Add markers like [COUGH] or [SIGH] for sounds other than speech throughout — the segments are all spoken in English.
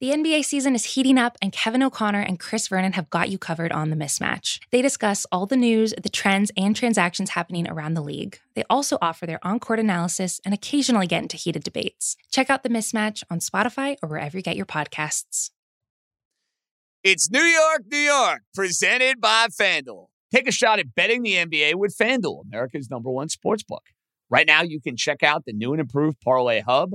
The NBA season is heating up, and Kevin O'Connor and Chris Vernon have got you covered on the mismatch. They discuss all the news, the trends, and transactions happening around the league. They also offer their on court analysis and occasionally get into heated debates. Check out the mismatch on Spotify or wherever you get your podcasts. It's New York, New York, presented by FanDuel. Take a shot at betting the NBA with FanDuel, America's number one sports book. Right now, you can check out the new and improved Parlay Hub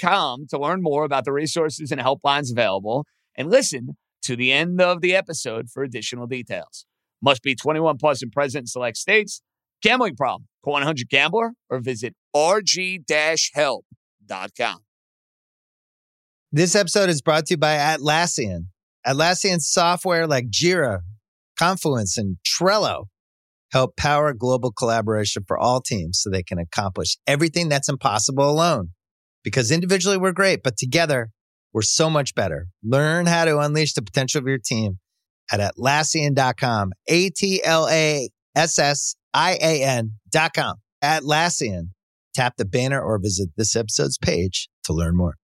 com to learn more about the resources and helplines available and listen to the end of the episode for additional details. Must be 21 plus and present in select states. Gambling problem? Call 100 Gambler or visit rg-help.com. This episode is brought to you by Atlassian. Atlassian software like Jira, Confluence, and Trello help power global collaboration for all teams so they can accomplish everything that's impossible alone because individually we're great, but together we're so much better. Learn how to unleash the potential of your team at Atlassian.com. A T L A S S I A N.com. Atlassian. Tap the banner or visit this episode's page to learn more.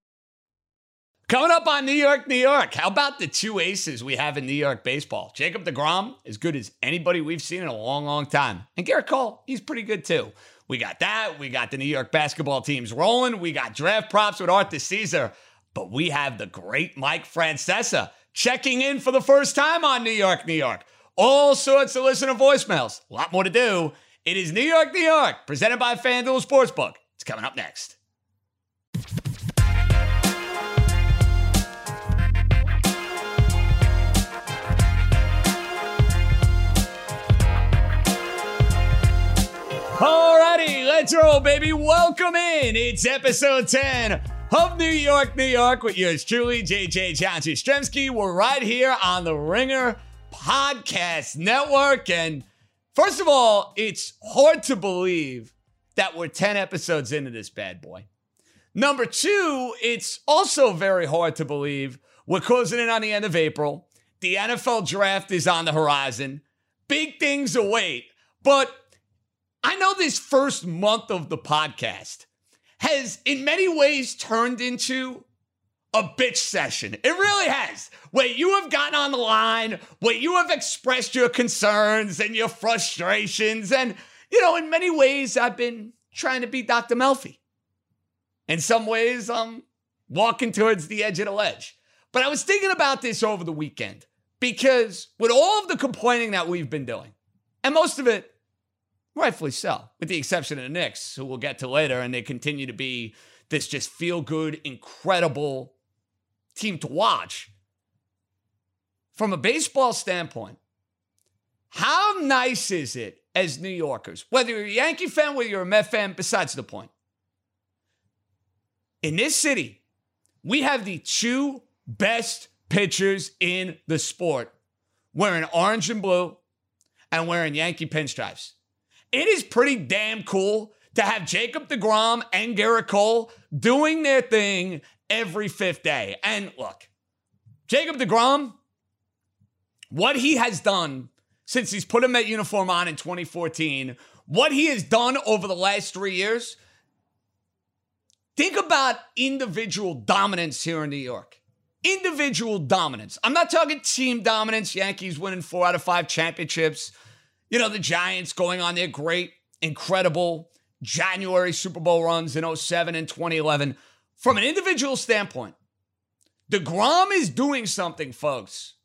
Coming up on New York, New York. How about the two aces we have in New York baseball? Jacob DeGrom, as good as anybody we've seen in a long, long time. And Gerrit Cole, he's pretty good too. We got that. We got the New York basketball teams rolling. We got draft props with Arthur Caesar. But we have the great Mike Francesa checking in for the first time on New York, New York. All sorts of listener voicemails. A lot more to do. It is New York, New York, presented by FanDuel Sportsbook. It's coming up next. Alrighty, let's roll, baby. Welcome in. It's episode 10 of New York, New York with yours truly, JJ John Jastremski. We're right here on the Ringer Podcast Network. And first of all, it's hard to believe that we're 10 episodes into this bad boy. Number two, it's also very hard to believe we're closing in on the end of April. The NFL draft is on the horizon. Big things await. But I know this first month of the podcast has in many ways turned into a bitch session. It really has. Where you have gotten on the line, where you have expressed your concerns and your frustrations. And, you know, in many ways, I've been trying to be Dr. Melfi. In some ways, I'm walking towards the edge of the ledge. But I was thinking about this over the weekend because with all of the complaining that we've been doing, and most of it Rightfully so, with the exception of the Knicks, who we'll get to later, and they continue to be this just feel good, incredible team to watch. From a baseball standpoint, how nice is it as New Yorkers, whether you're a Yankee fan, whether you're a Met fan, besides the point? In this city, we have the two best pitchers in the sport wearing orange and blue and wearing Yankee pinstripes it is pretty damn cool to have Jacob DeGrom and Gerrit Cole doing their thing every fifth day. And look, Jacob DeGrom, what he has done since he's put him that uniform on in 2014, what he has done over the last three years, think about individual dominance here in New York. Individual dominance. I'm not talking team dominance, Yankees winning four out of five championships you know, the Giants going on their great, incredible January Super Bowl runs in 07 and 2011. From an individual standpoint, DeGrom is doing something, folks,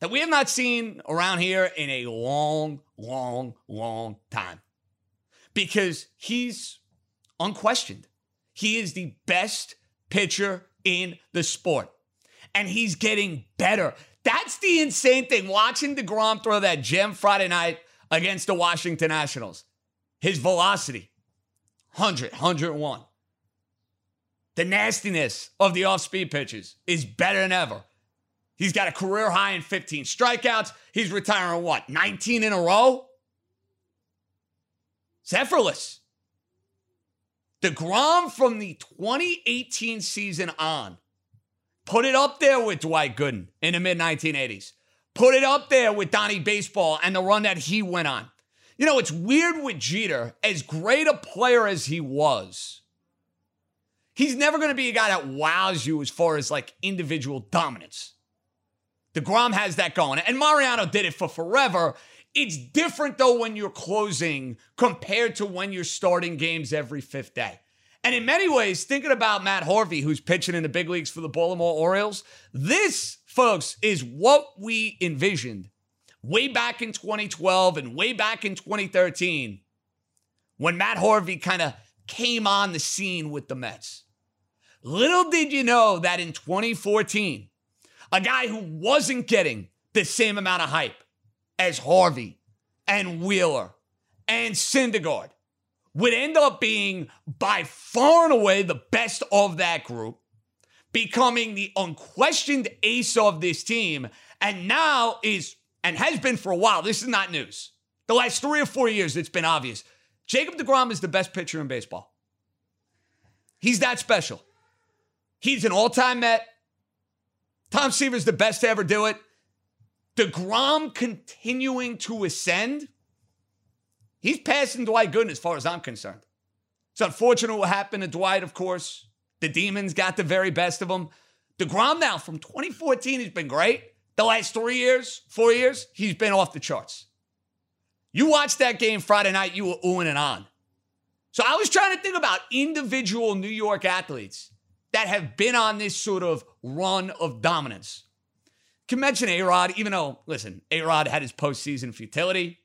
that we have not seen around here in a long, long, long time. Because he's unquestioned. He is the best pitcher in the sport. And he's getting better. That's the insane thing. Watching DeGrom throw that gem Friday night against the Washington Nationals. His velocity, 100, 101. The nastiness of the off speed pitches is better than ever. He's got a career high in 15 strikeouts. He's retiring what, 19 in a row? It's effortless. DeGrom from the 2018 season on, put it up there with Dwight Gooden in the mid 1980s. Put it up there with Donnie Baseball and the run that he went on. You know, it's weird with Jeter, as great a player as he was, he's never going to be a guy that wows you as far as like individual dominance. DeGrom has that going. And Mariano did it for forever. It's different though when you're closing compared to when you're starting games every fifth day. And in many ways, thinking about Matt Harvey, who's pitching in the big leagues for the Baltimore Orioles, this, folks, is what we envisioned way back in 2012 and way back in 2013 when Matt Harvey kind of came on the scene with the Mets. Little did you know that in 2014, a guy who wasn't getting the same amount of hype as Harvey and Wheeler and Syndergaard would end up being by far and away the best of that group, becoming the unquestioned ace of this team, and now is and has been for a while. This is not news. The last three or four years, it's been obvious. Jacob DeGrom is the best pitcher in baseball. He's that special. He's an all time Met. Tom Seaver's the best to ever do it. DeGrom continuing to ascend. He's passing Dwight Gooden as far as I'm concerned. It's unfortunate what happened to Dwight, of course. The Demons got the very best of him. DeGrom now from 2014 has been great. The last three years, four years, he's been off the charts. You watched that game Friday night, you were oohing and on. So I was trying to think about individual New York athletes that have been on this sort of run of dominance. Can mention A Rod, even though, listen, A Rod had his postseason futility.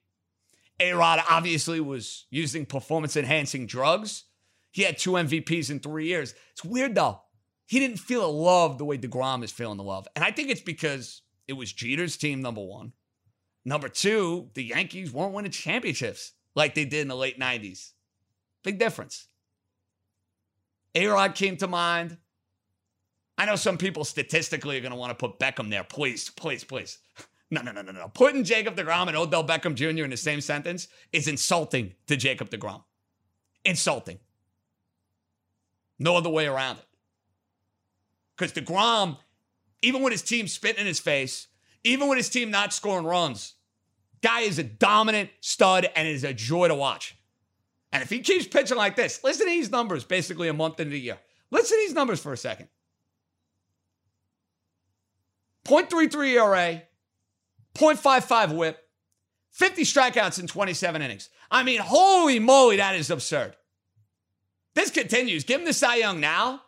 A Rod obviously was using performance enhancing drugs. He had two MVPs in three years. It's weird though. He didn't feel a love the way DeGrom is feeling the love. And I think it's because it was Jeter's team, number one. Number two, the Yankees weren't winning championships like they did in the late 90s. Big difference. A Rod came to mind. I know some people statistically are going to want to put Beckham there. Please, please, please. [LAUGHS] No, no, no, no, no. Putting Jacob DeGrom and Odell Beckham Jr. in the same sentence is insulting to Jacob DeGrom. Insulting. No other way around it. Because DeGrom, even with his team spitting in his face, even with his team not scoring runs, guy is a dominant stud and is a joy to watch. And if he keeps pitching like this, listen to these numbers basically a month into the year. Listen to these numbers for a second. 0.33 ERA, 0.55 whip, 50 strikeouts in 27 innings. I mean, holy moly, that is absurd. This continues. Give him the Cy Young now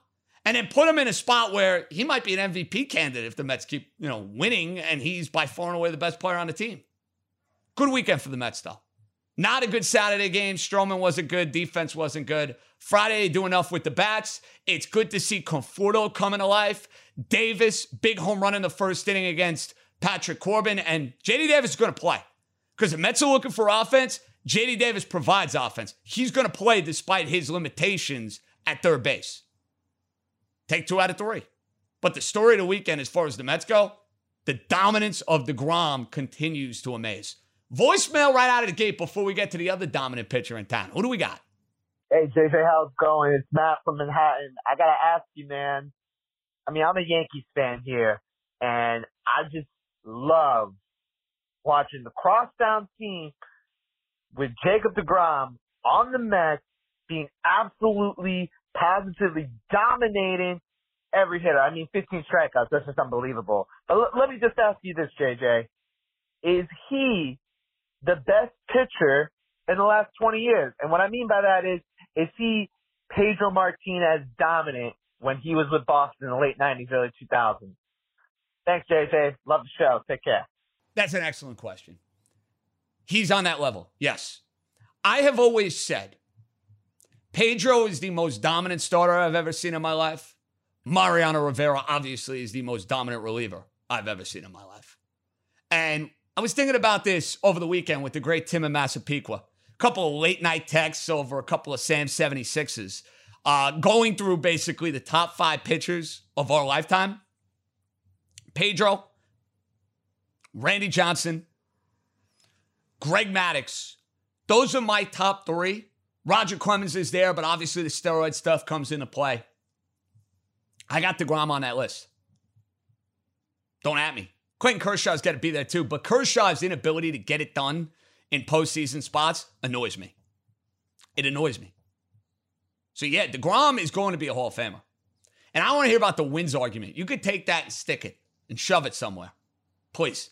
and then put him in a spot where he might be an MVP candidate if the Mets keep, you know, winning and he's by far and away the best player on the team. Good weekend for the Mets, though. Not a good Saturday game. Stroman wasn't good. Defense wasn't good. Friday, do enough with the bats. It's good to see Conforto coming to life. Davis, big home run in the first inning against Patrick Corbin. And JD Davis is going to play because the Mets are looking for offense. JD Davis provides offense. He's going to play despite his limitations at third base. Take two out of three. But the story of the weekend, as far as the Mets go, the dominance of DeGrom continues to amaze. Voicemail right out of the gate before we get to the other dominant pitcher in town. Who do we got? Hey, JJ, how's it going? It's Matt from Manhattan. I got to ask you, man. I mean, I'm a Yankees fan here, and I just love watching the crosstown team with Jacob DeGrom on the Mets being absolutely, positively dominating every hitter. I mean, 15 strikeouts. That's just unbelievable. But l- let me just ask you this, JJ. Is he the best pitcher in the last 20 years. And what I mean by that is, is he Pedro Martinez dominant when he was with Boston in the late 90s, early 2000s? Thanks, JJ. Love the show. Take care. That's an excellent question. He's on that level. Yes. I have always said Pedro is the most dominant starter I've ever seen in my life. Mariano Rivera, obviously, is the most dominant reliever I've ever seen in my life. And I was thinking about this over the weekend with the great Tim in Massapequa. A couple of late night texts over a couple of Sam 76s, uh, going through basically the top five pitchers of our lifetime. Pedro, Randy Johnson, Greg Maddux. Those are my top three. Roger Clemens is there, but obviously the steroid stuff comes into play. I got DeGrom on that list. Don't at me. Clayton Kershaw's got to be there too, but Kershaw's inability to get it done in postseason spots annoys me. It annoys me. So yeah, DeGrom is going to be a Hall of Famer. And I want to hear about the wins argument. You could take that and stick it and shove it somewhere. Please.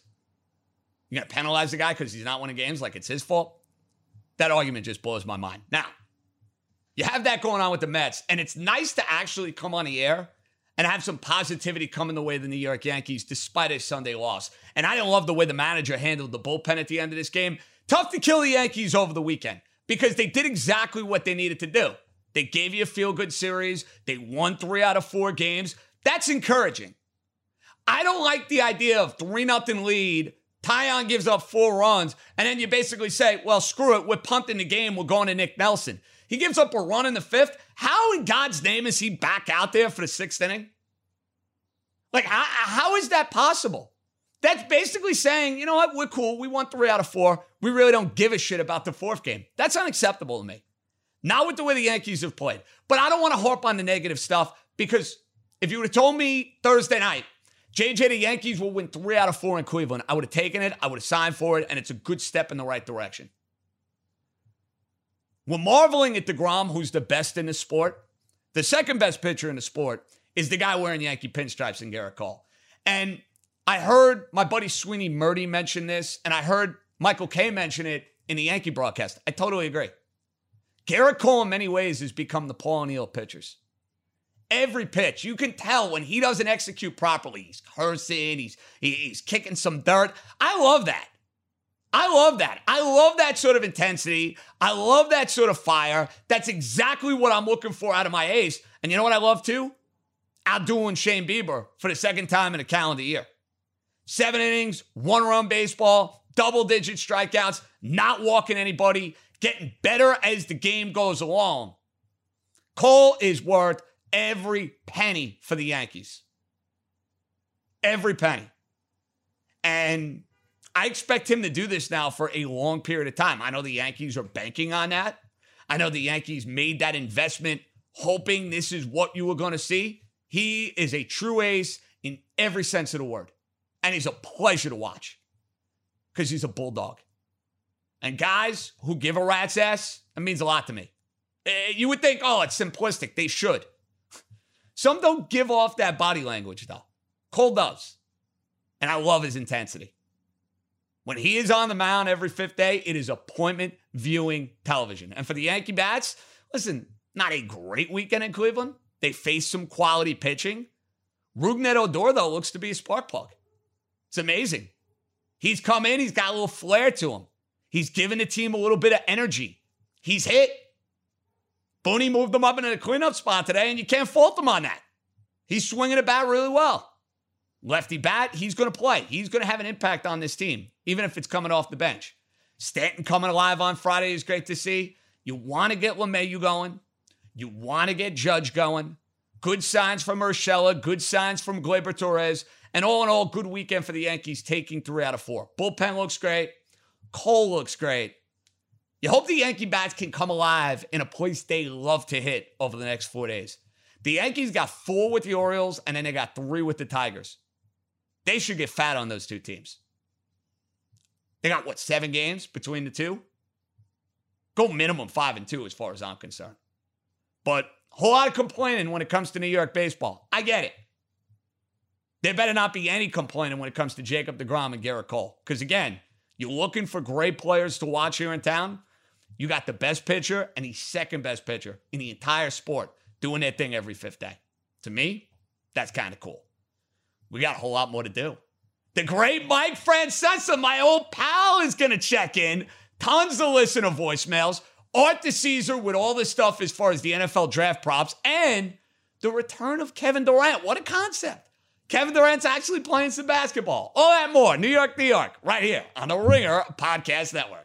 You're going to penalize the guy because he's not winning games like it's his fault? That argument just blows my mind. Now, you have that going on with the Mets, and it's nice to actually come on the air and have some positivity coming the way of the New York Yankees despite a Sunday loss. And I didn't love the way the manager handled the bullpen at the end of this game. Tough to kill the Yankees over the weekend because they did exactly what they needed to do. They gave you a feel good series, they won three out of four games. That's encouraging. I don't like the idea of 3 nothing lead. Taillon gives up four runs, and then you basically say, well, screw it. We're punting the game. We're going to Nick Nelson. He gives up a run in the fifth. How in God's name is he back out there for the sixth inning? Like, how, how is that possible? That's basically saying, you know what, we're cool. We won three out of four. We really don't give a shit about the fourth game. That's unacceptable to me. Not with the way the Yankees have played. But I don't want to harp on the negative stuff because if you would have told me Thursday night, JJ, the Yankees will win three out of four in Cleveland, I would have taken it. I would have signed for it, and it's a good step in the right direction. We're marveling at DeGrom, who's the best in the sport. The second best pitcher in the sport is the guy wearing Yankee pinstripes in Gerrit Cole. And I heard my buddy Sweeney Murti mention this, and I heard Michael Kay mention it in the Yankee broadcast. I totally agree. Gerrit Cole, in many ways, has become the Paul O'Neill pitchers. Every pitch, you can tell when he doesn't execute properly. He's cursing, he's, he's kicking some dirt. I love that. I love that. I love that sort of intensity. I love that sort of fire. That's exactly what I'm looking for out of my ace. And you know what I love too? Outdoing Shane Bieber for the second time in a calendar year. Seven innings, one run baseball, double digit strikeouts, not walking anybody, getting better as the game goes along. Cole is worth every penny for the Yankees. Every penny. And I expect him to do this now for a long period of time. I know the Yankees are banking on that. I know the Yankees made that investment hoping this is what you were going to see. He is a true ace in every sense of the word. And he's a pleasure to watch because he's a bulldog. And guys who give a rat's ass, that means a lot to me. Eh, you would think, oh, it's simplistic. They should. Some don't give off that body language, though. Cole does. And I love his intensity. When he is on the mound every fifth day, it is appointment viewing television. And for the Yankee bats, listen, not a great weekend in Cleveland. They face some quality pitching. Rougned Odor, though, looks to be a spark plug. It's amazing. He's come in, he's got a little flair to him. He's given the team a little bit of energy. He's hit. Booney moved him up into the cleanup spot today, and you can't fault him on that. He's swinging the bat really well. Lefty bat, he's going to play. He's going to have an impact on this team even if it's coming off the bench. Stanton coming alive on Friday is great to see. You want to get LeMahieu going. You want to get Judge going. Good signs from Urshela, good signs from Gleyber Torres, and all in all, good weekend for the Yankees, taking three out of four. Bullpen looks great. Cole looks great. You hope the Yankee bats can come alive in a place they love to hit over the next four days. The Yankees got four with the Orioles, and then they got three with the Tigers. They should get fat on those two teams. They got what, seven games between the two? Go minimum five and two as far as I'm concerned. But a whole lot of complaining when it comes to New York baseball. I get it. There better not be any complaining when it comes to Jacob DeGrom and Gerrit Cole. Because again, you're looking for great players to watch here in town. You got the best pitcher and the second best pitcher in the entire sport doing their thing every fifth day. To me, that's kind of cool. We got a whole lot more to do. The great Mike Francesa, my old pal, is going to check in. Tons of listener voicemails. Art Caesar with all this stuff as far as the NFL draft props and the return of Kevin Durant. What a concept. Kevin Durant's actually playing some basketball. All that more. New York, New York, right here on the Ringer Podcast Network.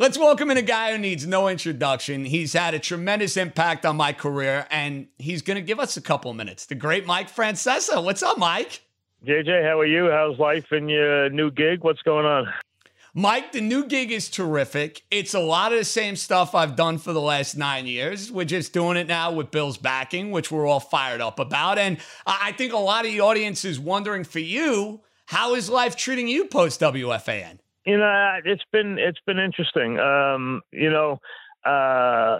Let's welcome in a guy who needs no introduction. He's had a tremendous impact on my career, and he's going to give us a couple minutes. The great Mike Francesa. What's up, Mike? JJ, how are you? How's life in your new gig? What's going on? Mike, the new gig is terrific. It's a lot of the same stuff I've done for the last nine years. We're just doing it now with Bill's backing, which we're all fired up about. And I think a lot of the audience is wondering for you, how is life treating you post WFAN? You know, it's been it's been interesting. Um, you know, uh,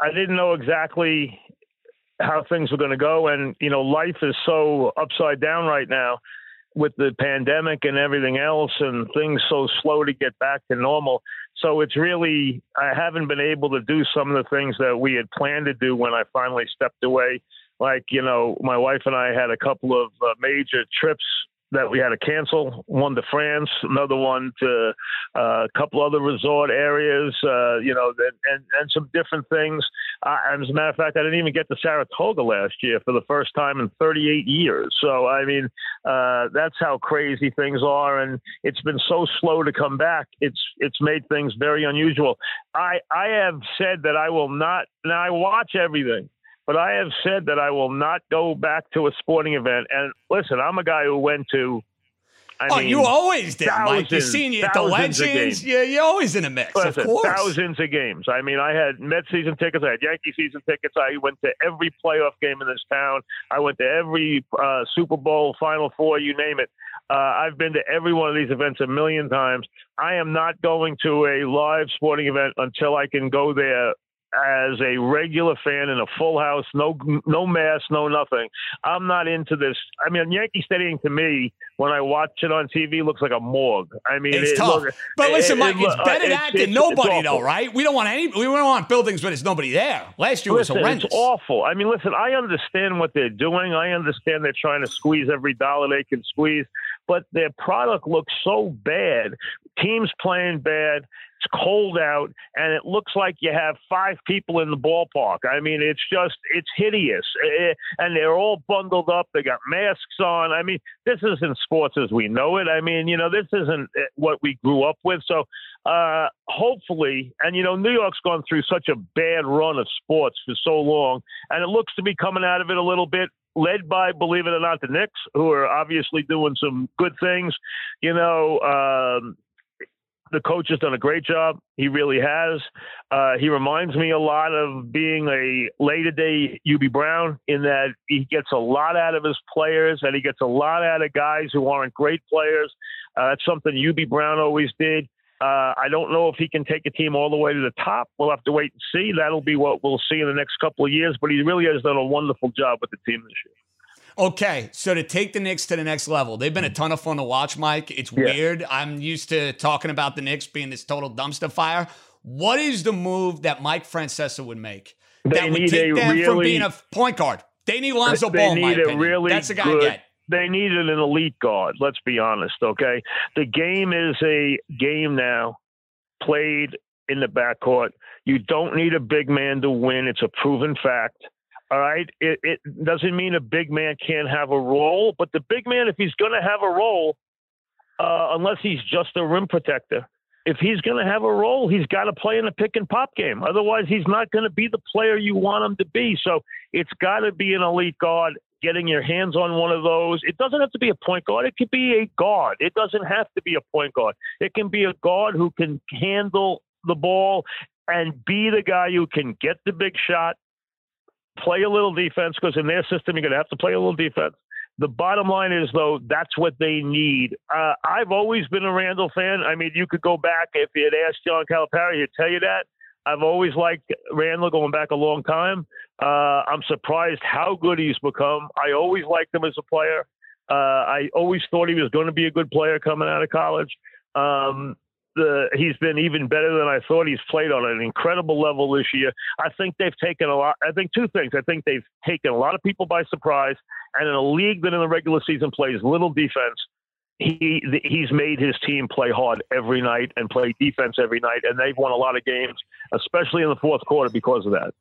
I didn't know exactly how things were going to go, and you know, life is so upside down right now with the pandemic and everything else and things so slow to get back to normal. So it's really, I haven't been able to do some of the things that we had planned to do when I finally stepped away. Like, you know, my wife and I had a couple of uh, major trips that we had to cancel. One to France, another one to uh, a couple other resort areas, uh, you know, and, and, and some different things. Uh, as a matter of fact, I didn't even get to Saratoga last year for the first time in 38 years. So, I mean, uh, that's how crazy things are, and it's been so slow to come back. It's it's made things very unusual. I I have said that I will not. Now I watch everything but I have said that I will not go back to a sporting event. And listen, I'm a guy who went to. I oh, mean, you always did, Mike. You've seen you at the Legends. Yeah, you're always in a mix, Listen, of course. thousands of games. I mean, I had Met season tickets. I had Yankee season tickets. I went to every playoff game in this town. I went to every uh, Super Bowl, Final Four, you name it. Uh, I've been to every one of these events a million times. I am not going to a live sporting event until I can go there as a regular fan in a full house, no no mask, no nothing. I'm not into this. I mean, Yankee Stadium to me, when I watch it on TV, looks like a morgue. I mean, It's it tough. look- but it- listen, Mike, look- it's better uh, that than nobody, though, right? We don't want any. We don't want buildings where there's nobody there. Last year was Listen, horrendous. it's awful. I mean, listen, I understand what they're doing. I understand they're trying to squeeze every dollar they can squeeze, but their product looks so bad. Teams playing bad. It's cold out, and it looks like you have five people in the ballpark. I mean, it's just it's hideous, Eh, and they're all bundled up. They got masks on. I mean, this isn't sports as we know it. I mean, you know, this isn't eh, what we grew up with. So, uh, hopefully, and you know, New York's gone through such a bad run of sports for so long, and it looks to be coming out of it a little bit. Led by, believe it or not, the Knicks, who are obviously doing some good things. You know, um, the coach has done a great job. He really has. Uh, he reminds me a lot of being a later day Hubie Brown in that he gets a lot out of his players and he gets a lot out of guys who aren't great players. Uh, that's something Hubie Brown always did. Uh, I don't know if he can take a team all the way to the top. We'll have to wait and see. That'll be what we'll see in the next couple of years. But he really has done a wonderful job with the team this year. Okay, so to take the Knicks to the next level, they've been a ton of fun to watch, Mike. It's Yeah. weird. I'm used to talking about the Knicks being this total dumpster fire. What is the move that Mike Francesa would make They that would need take them from being a point guard? They need Lonzo they Ball, in my opinion. really That's the guy good. They needed an elite guard. Let's be honest, okay? The game is a game now played in the backcourt. You don't need a big man to win. It's a proven fact. All right. It, it doesn't mean a big man can't have a role, but the big man, if he's going to have a role, uh, unless he's just a rim protector, if he's going to have a role, he's got to play in a pick and pop game. Otherwise, he's not going to be the player you want him to be. So it's got to be an elite guard. Getting your hands on one of those. It doesn't have to be a point guard. It could be a guard. It doesn't have to be a point guard. It can be a guard who can handle the ball and be the guy who can get the big shot, play a little defense, because in their system, you're going to have to play a little defense. The bottom line is, though, that's what they need. Uh, I've always been a Randall fan. I mean, you could go back if you had asked John Calipari, he'd tell you that. I've always liked Randall going back a long time. Uh, I'm surprised how good he's become. I always liked him as a player. Uh, I always thought he was going to be a good player coming out of college. Um, the, he's been even better than I thought. He's played on an incredible level this year. I think they've taken a lot. I think two things. I think they've taken a lot of people by surprise, and in a league that in the regular season plays little defense, he he's made his team play hard every night and play defense every night, and they've won a lot of games, especially in the fourth quarter because of that.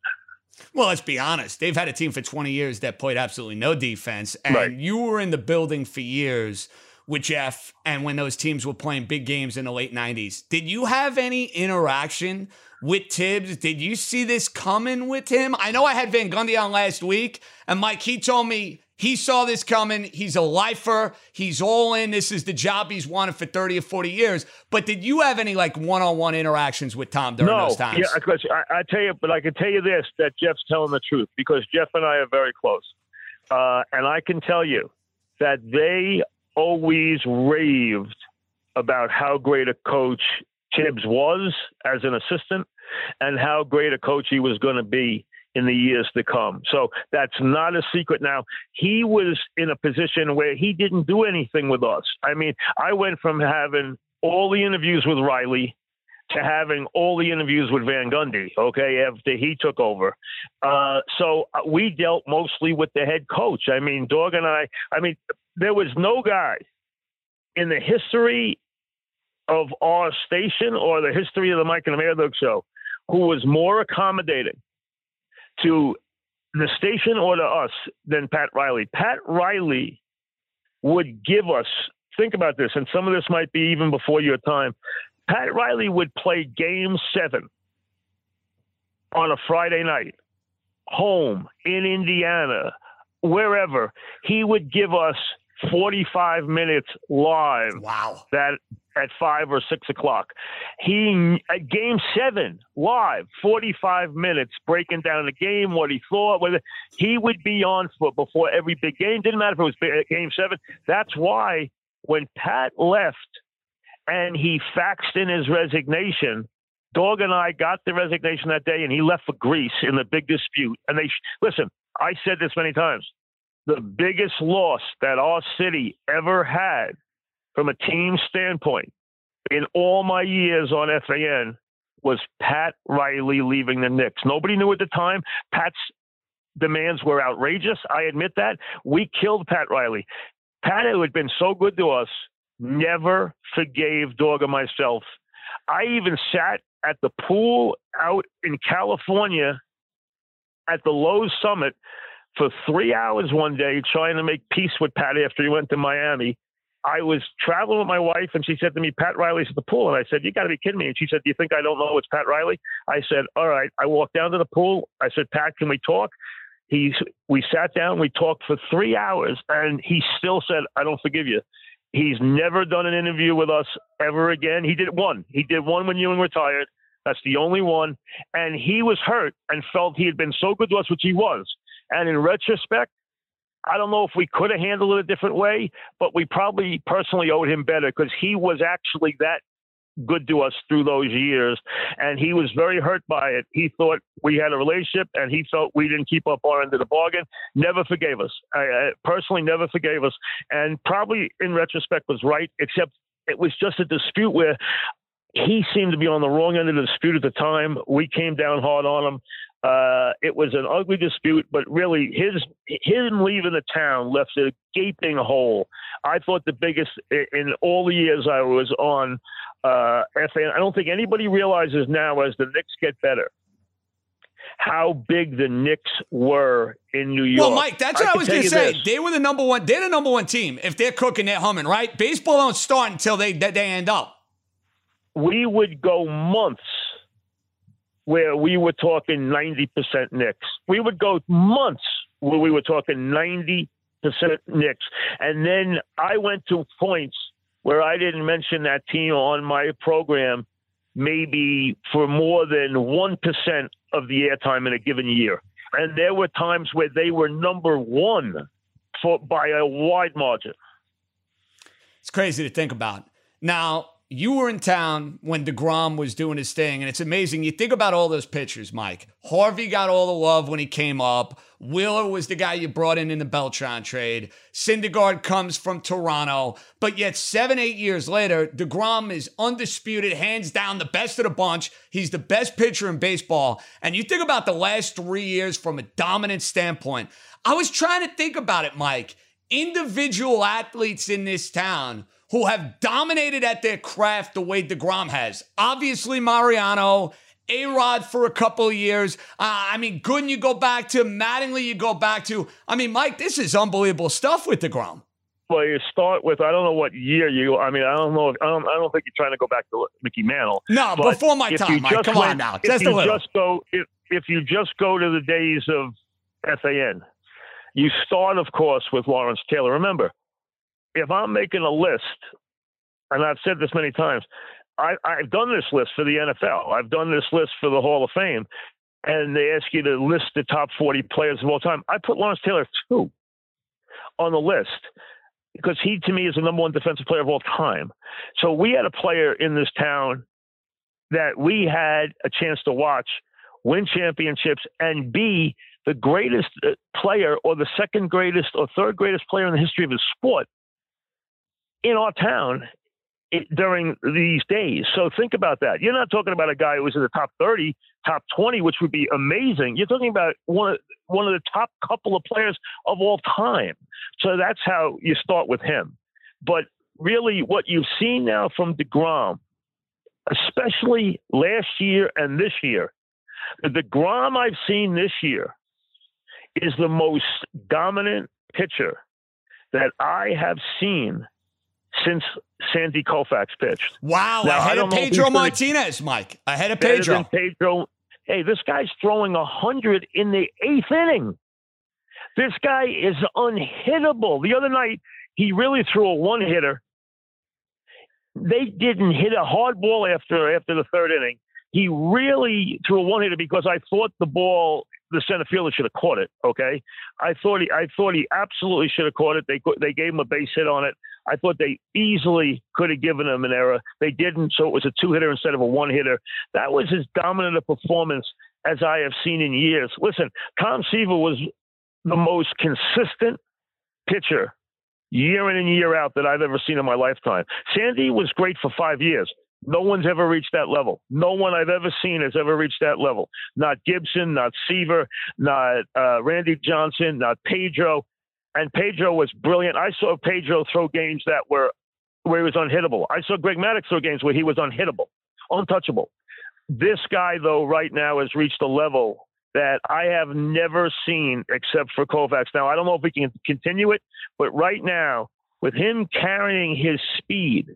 Well, let's be honest. They've had a team for 20 years that played absolutely no defense, and right. you were in the building for years with Jeff and when those teams were playing big games in the late 90s. Did you have any interaction with Thibs? Did you see this coming with him? I know I had Van Gundy on last week, and Mike, he told me he saw this coming. He's a lifer. He's all in. This is the job he's wanted for 30 or 40 years. But did you have any like one on one interactions with Tom during no, those times? Yeah, I, I tell you, but I can tell you this that Jeff's telling the truth because Jeff and I are very close. Uh, and I can tell you that they always raved about how great a coach Thibs was as an assistant and how great a coach he was going to be in the years to come. So that's not a secret now. He was in a position where he didn't do anything with us. I mean, I went from having all the interviews with Riley to having all the interviews with Van Gundy, okay, after he took over. Uh, so uh, we dealt mostly with the head coach. I mean, Dog and I, I mean, there was no guy in the history of our station or the history of the Mike and the Mayor show who was more accommodating to the station or to us than Pat Riley. Pat Riley would give us, think about this, and some of this might be even before your time. Pat Riley would play game seven on a Friday night, home in Indiana, wherever. He would give us 45 minutes live. Wow. That at five or six o'clock. He at game seven live, 45 minutes breaking down the game, what he thought, whether he would be on for before every big game. Didn't matter if it was uh, game seven. That's why when Pat left and he faxed in his resignation, Dog and I got the resignation that day, and he left for Greece in the big dispute. And they listen. I said this many times the biggest loss that our city ever had from a team standpoint in all my years on FAN was Pat Riley leaving the Knicks. Nobody knew at the time. Pat's demands were outrageous. I admit that. We killed Pat Riley. Pat, who had been so good to us, mm-hmm. never forgave Dog and myself. I even sat at the pool out in California at the Lowe's Summit for three hours one day trying to make peace with Pat after he went to Miami. I was traveling with my wife, and she said to me, "Pat Riley's at the pool." And I said, "You got to be kidding me!" And she said, "Do you think I don't know it's Pat Riley?" I said, "All right." I walked down to the pool. I said, "Pat, can we talk?" He's. We sat down. We talked for three hours, and he still said, "I don't forgive you." He's never done an interview with us ever again. He did one. He did one when Ewing retired. That's the only one. And he was hurt and felt he had been so good to us, which he was. And in retrospect, I don't know if we could have handled it a different way, but we probably personally owed him better because he was actually that good to us through those years. And he was very hurt by it. He thought we had a relationship and he felt we didn't keep up our end of the bargain. Never forgave us. I, I personally never forgave us. And probably in retrospect was right, except it was just a dispute where he seemed to be on the wrong end of the dispute at the time. We came down hard on him. Uh, it was an ugly dispute, but really his him leaving the town left a gaping hole. I thought the biggest in all the years I was on uh. I don't think anybody realizes now as the Knicks get better how big the Knicks were in New York. Well, Mike, that's what I, I was going to say. This. They were the number one. They're the number one team. If they're cooking, they're humming, right? Baseball don't start until they they end up. We would go months where we were talking 90% Knicks. We would go months where we were talking 90% Knicks. And then I went to points where I didn't mention that team on my program maybe for more than 1% of the airtime in a given year. And there were times where they were number one for by a wide margin. It's crazy to think about. Now, you were in town when DeGrom was doing his thing, and it's amazing. You think about all those pitchers, Mike. Harvey got all the love when he came up. Wheeler was the guy you brought in in the Beltran trade. Syndergaard comes from Toronto, but yet seven, eight years later, DeGrom is undisputed, hands down, the best of the bunch. He's the best pitcher in baseball. And you think about the last three years from a dominant standpoint. I was trying to think about it, Mike. Individual athletes in this town who have dominated at their craft the way DeGrom has. Obviously, Mariano, A Rod for a couple of years. Uh, I mean, Gooden, you go back to, Mattingly, you go back to. I mean, Mike, this is unbelievable stuff with DeGrom. Well, you start with I don't know what year you. I mean, I don't know. If, I don't. I don't think you're trying to go back to Mickey Mantle. No, before my time, Mike. Come went, on now, just a little. Just go. If if you just go to the days of FAN, you start, of course, with Lawrence Taylor. Remember, if I'm making a list, and I've said this many times, I, I've done this list for the NFL. I've done this list for the Hall of Fame, and they ask you to list the top 40 players of all time. I put Lawrence Taylor two on the list because he, to me, is the number one defensive player of all time. So we had a player in this town that we had a chance to watch win championships and be the greatest uh, player or the second greatest or third greatest player in the history of his sport in our town during these days. So think about that. You're not talking about a guy who was in the top 30, top 20, which would be amazing. You're talking about one of, one of the top couple of players of all time. So that's how you start with him. But really, what you've seen now from DeGrom, especially last year and this year, the DeGrom I've seen this year is the most dominant pitcher that I have seen since Sandy Koufax pitched. Wow, now, ahead of Pedro Martinez, Mike. Ahead of Pedro. Pedro. Hey, this guy's throwing a hundred in the eighth inning. This guy is unhittable. The other night, he really threw a one hitter. They didn't hit a hard ball after after the third inning. He really threw a one hitter because I thought the ball the center fielder should have caught it. Okay, I thought he, I thought he absolutely should have caught it. They they gave him a base hit on it. I thought they easily could have given him an error. They didn't, so it was a two hitter instead of a one hitter. That was as dominant a performance as I have seen in years. Listen, Tom Seaver was the most consistent pitcher year in and year out that I've ever seen in my lifetime. Sandy was great for five years. No one's ever reached that level. No one I've ever seen has ever reached that level. Not Gibson, not Seaver, not uh, Randy Johnson, not Pedro. And Pedro was brilliant. I saw Pedro throw games that were where he was unhittable. I saw Greg Maddux throw games where he was unhittable, untouchable. This guy, though, right now has reached a level that I have never seen except for Koufax. Now, I don't know if we can continue it, but right now, with him carrying his speed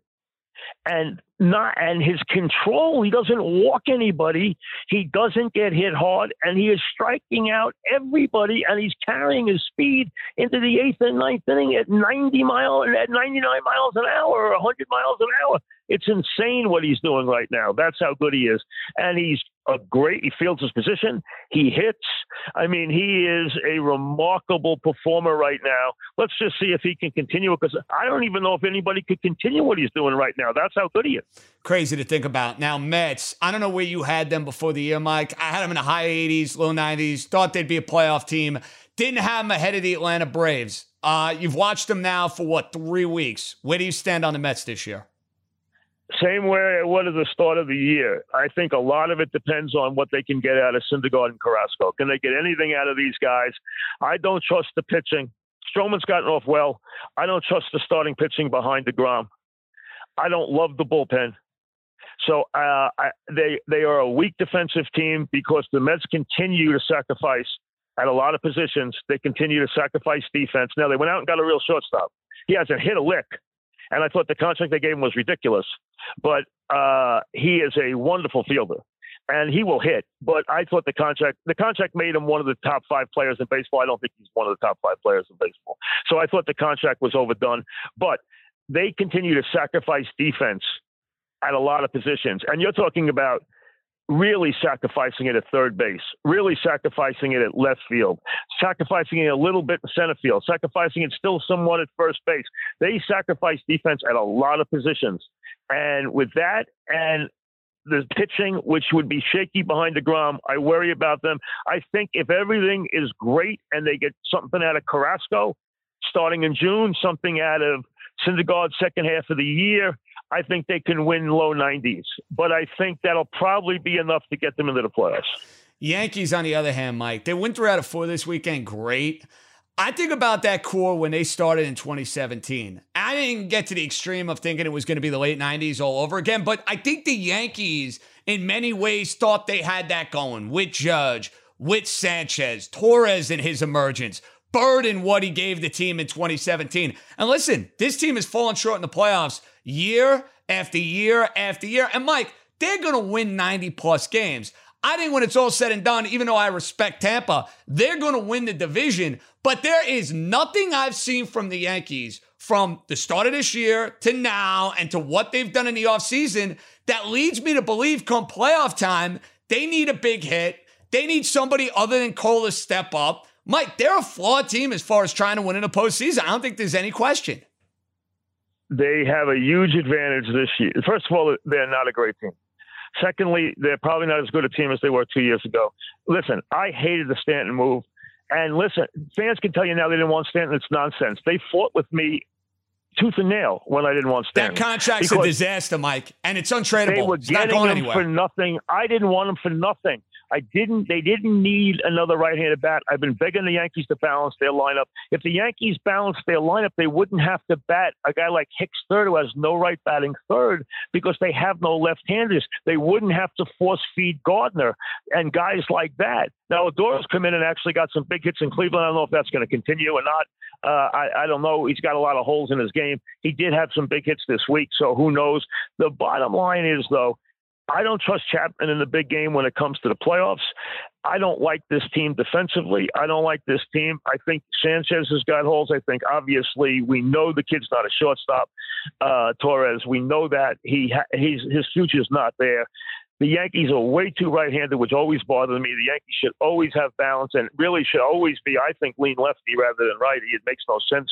and not and his control. He doesn't walk anybody. He doesn't get hit hard, and he is striking out everybody. And he's carrying his speed into the eighth and ninth inning at 90 miles, at 99 miles an hour or 100 miles an hour. It's insane what he's doing right now. That's how good he is, and he's a great. He fields his position. He hits. I mean, he is a remarkable performer right now. Let's just see if he can continue because I don't even know if anybody could continue what he's doing right now. That's how good he is. Crazy to think about. Now, Mets. I don't know where you had them before the year, Mike. I had them in the high 80s, low 90s. Thought they'd be a playoff team. Didn't have them ahead of the Atlanta Braves. Uh, you've watched them now for what three weeks. Where do you stand on the Mets this year? Same way it was at the start of the year. I think a lot of it depends on what they can get out of Syndergaard and Carrasco. Can they get anything out of these guys? I don't trust the pitching. Stroman's gotten off well. I don't trust the starting pitching behind DeGrom. I don't love the bullpen. So uh, I, they they are a weak defensive team because the Mets continue to sacrifice at a lot of positions. They continue to sacrifice defense. Now they went out and got a real shortstop. He hasn't hit a lick, and I thought the contract they gave him was ridiculous. But uh, he is a wonderful fielder, and he will hit. But I thought the contract the contract made him one of the top five players in baseball. I don't think he's one of the top five players in baseball. So I thought the contract was overdone. But they continue to sacrifice defense at a lot of positions, and you're talking about really sacrificing it at third base, really sacrificing it at left field, sacrificing it a little bit in center field, sacrificing it still somewhat at first base. They sacrifice defense at a lot of positions. And with that and the pitching, which would be shaky behind DeGrom, I worry about them. I think if everything is great and they get something out of Carrasco starting in June, something out of Syndergaard second half of the year, I think they can win low 90s. But I think that'll probably be enough to get them into the playoffs. Yankees, on the other hand, Mike, they went three out of four this weekend. Great. I think about that core when they started in 2017. I didn't get to the extreme of thinking it was going to be the late 90s all over again, but I think the Yankees, in many ways, thought they had that going with Judge, with Sanchez, Torres in his emergence, Bird in what he gave the team in 2017. And listen, this team has fallen short in the playoffs year after year after year. And Mike, they're going to win 90 plus games. I think when it's all said and done, even though I respect Tampa, they're going to win the division. But there is nothing I've seen from the Yankees from the start of this year to now and to what they've done in the offseason that leads me to believe come playoff time, they need a big hit. They need somebody other than Cole to step up. Mike, they're a flawed team as far as trying to win in a postseason. I don't think there's any question. They have a huge advantage this year. First of all, they're not a great team. Secondly, they're probably not as good a team as they were two years ago. Listen, I hated the Stanton move. And listen, fans can tell you now they didn't want Stanton. It's nonsense. They fought with me tooth and nail when I didn't want Stanton. That contract's a disaster, Mike, and it's untradeable. They were it's getting not going him anywhere. for nothing. I didn't want him for nothing. I didn't. They didn't need another right-handed bat. I've been begging the Yankees to balance their lineup. If the Yankees balanced their lineup, they wouldn't have to bat a guy like Hicks third, who has no right batting third, because they have no left-handers. They wouldn't have to force feed Gardner and guys like that. Now, Odor's come in and actually got some big hits in Cleveland. I don't know if that's going to continue or not. Uh, I, I don't know. He's got a lot of holes in his game. He did have some big hits this week, so who knows? The bottom line is, though, I don't trust Chapman in the big game when it comes to the playoffs. I don't like this team defensively. I don't like this team. I think Sanchez has got holes. I think obviously we know the kid's not a shortstop. Uh, Torres, we know that he ha- he's his future's not there. The Yankees are way too right-handed, which always bothers me. The Yankees should always have balance and really should always be, I think, lean lefty rather than righty. It makes no sense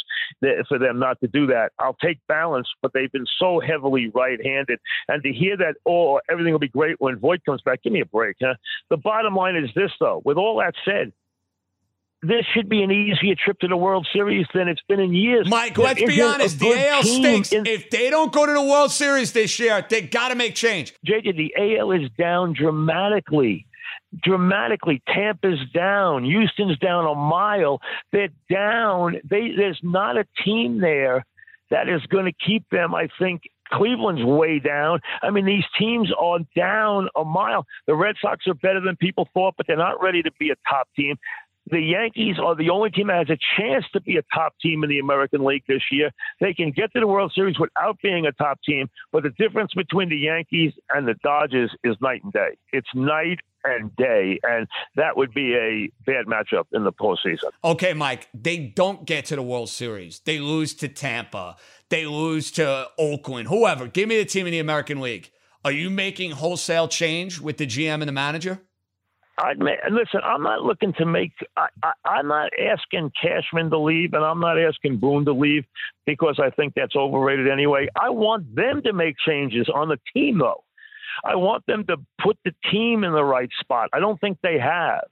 for them not to do that. I'll take balance, but they've been so heavily right-handed. And to hear that, oh, everything will be great when Voit comes back, give me a break. Huh? The bottom line is this, though. With all that said, this should be an easier trip to the World Series than it's been in years. Mike, let's be honest. The AL stinks. in- If they don't go to the World Series this year, they got to make change. JJ, the AL is down dramatically. Dramatically, Tampa's down. Houston's down a mile. They're down. They, there's not a team there that is going to keep them. I think Cleveland's way down. I mean, these teams are down a mile. The Red Sox are better than people thought, but they're not ready to be a top team. The Yankees are the only team that has a chance to be a top team in the American League this year. They can get to the World Series without being a top team, but the difference between the Yankees and the Dodgers is night and day. It's night and day, and that would be a bad matchup in the postseason. Okay, Mike, they don't get to the World Series. They lose to Tampa. They lose to Oakland, whoever. Give me the team in the American League. Are you making wholesale change with the GM and the manager? I listen. I'm not looking to make. I, I'm not asking Cashman to leave, and I'm not asking Boone to leave because I think that's overrated anyway. I want them to make changes on the team, though. I want them to put the team in the right spot. I don't think they have.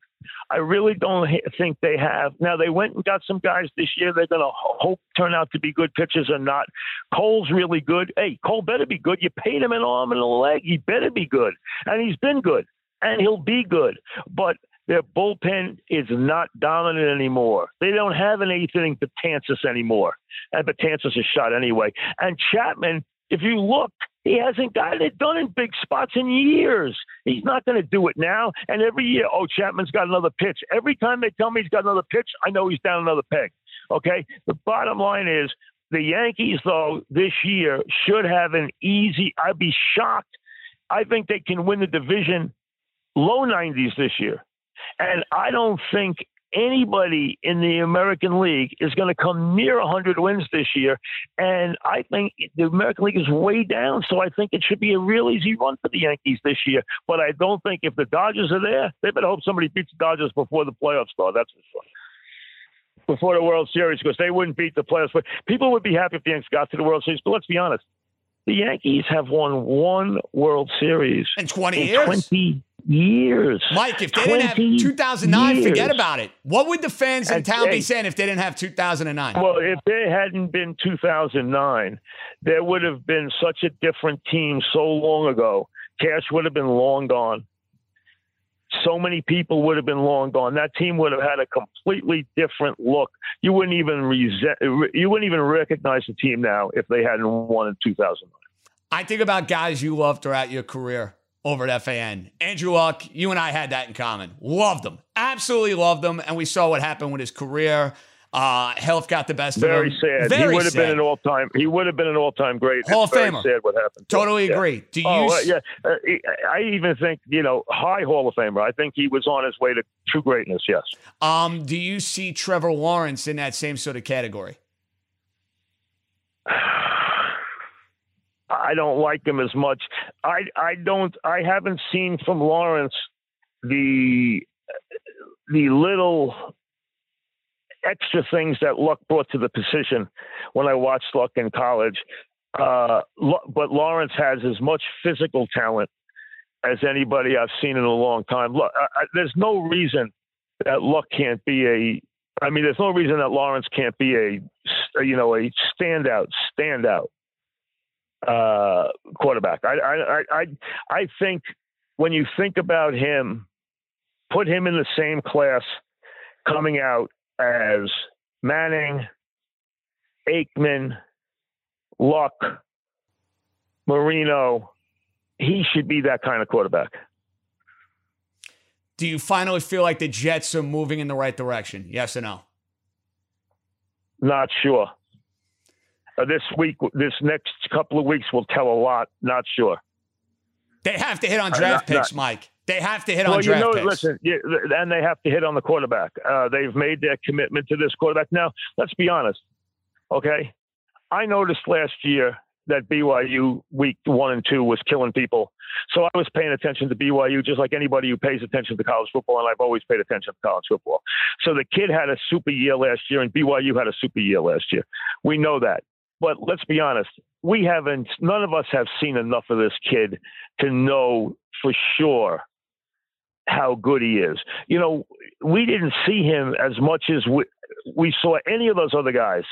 I really don't think they have. Now they went and got some guys this year. They're going to hope turn out to be good pitchers or not. Cole's really good. Hey, Cole better be good. You paid him an arm and a leg. He better be good, and he's been good, and he'll be good. But their bullpen is not dominant anymore. They don't have an eighth inning Betances anymore, and Betances is shot anyway. And Chapman, if you look, he hasn't gotten it done in big spots in years. He's not going to do it now. And every year, oh, Chapman's got another pitch. Every time they tell me he's got another pitch, I know he's down another peg. Okay. The bottom line is the Yankees, though, this year should have an easy. I'd be shocked. I think they can win the division low 90s this year. And I don't think anybody in the American League is going to come near 100 wins this year. And I think the American League is way down. So I think it should be a real easy run for the Yankees this year. But I don't think if the Dodgers are there, they better hope somebody beats the Dodgers before the playoffs start. That's for sure before the World Series because they wouldn't beat the playoffs. But people would be happy if the Yankees got to the World Series. But let's be honest, the Yankees have won one World Series in 20 in years. 20 years. Mike, if they didn't have 2009, years. forget about it. What would the fans in town be saying if they didn't have 2009? Well, if there hadn't been 2009, there would have been such a different team so long ago. Cash would have been long gone. So many people would have been long gone. That team would have had a completely different look. You wouldn't even resent, you wouldn't even recognize the team now if they hadn't won in 2009. I think about guys you loved throughout your career over at FAN. Andrew Luck, you and I had that in common. Loved him. Absolutely loved him. And we saw what happened with his career. Uh, health got the best Very of him. sad. Very he would have been an all-time. He would have been an all-time great. Hall It's of Famer. Sad what happened. to him. Totally Yeah. agree. Do you Oh, uh, yeah. Uh, I even think, you know, high Hall of Famer. I think he was on his way to true greatness, yes. um, do you see Trevor Lawrence in that same sort of category? [SIGHS] I don't like him as much. I I don't I haven't seen from Lawrence the the little extra things that Luck brought to the position when I watched Luck in college. Uh, but Lawrence has as much physical talent as anybody I've seen in a long time. Look, I, I, there's no reason that Luck can't be a. I mean, there's no reason that Lawrence can't be a, you know, a standout, standout uh, quarterback. I, I, I, I, I think when you think about him, put him in the same class coming out as Manning, Aikman, Luck, Marino. He should be that kind of quarterback. Do you finally feel like the Jets are moving in the right direction? Yes or no? Not sure. Uh, this week, this next couple of weeks will tell a lot. Not sure. They have to hit on Uh, draft not- picks, Mike. They have to hit well, on you draft know, picks. listen, you, and they have to hit on the quarterback. Uh, they've made their commitment to this quarterback. Now, let's be honest, okay? I noticed last year that BYU week one and two was killing people. So I was paying attention to BYU just like anybody who pays attention to college football, and I've always paid attention to college football. So the kid had a super year last year, and BYU had a super year last year. We know that. But let's be honest, we haven't, none of us have seen enough of this kid to know for sure how good he is. You know, we didn't see him as much as we, we saw any of those other guys.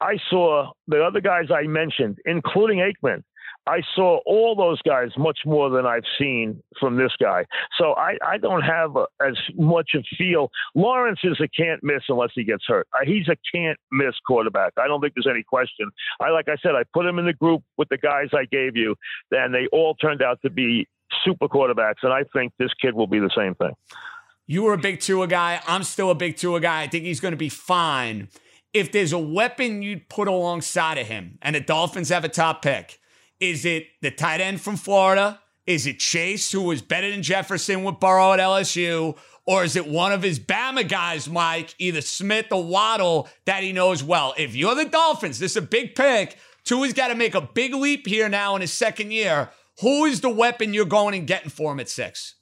I saw the other guys I mentioned, including Aikman. I saw all those guys much more than I've seen from this guy. So I, I don't have a, as much of feel. Lawrence is a can't miss unless he gets hurt. Uh, he's a can't miss quarterback. I don't think there's any question. I like I said, I put him in the group with the guys I gave you, and they all turned out to be super quarterbacks. And I think this kid will be the same thing. You were a big Tua guy. I'm still a big Tua guy. I think he's going to be fine. If there's a weapon you'd put alongside of him, and the Dolphins have a top pick, is it the tight end from Florida? Is it Chase, who was better than Jefferson with Burrow at LSU? Or is it one of his Bama guys, Mike, either Smith or Waddle, that he knows well? If you're the Dolphins, this is a big pick. Tua's got to make a big leap here now in his second year. Who is the weapon you're going and getting for him at six?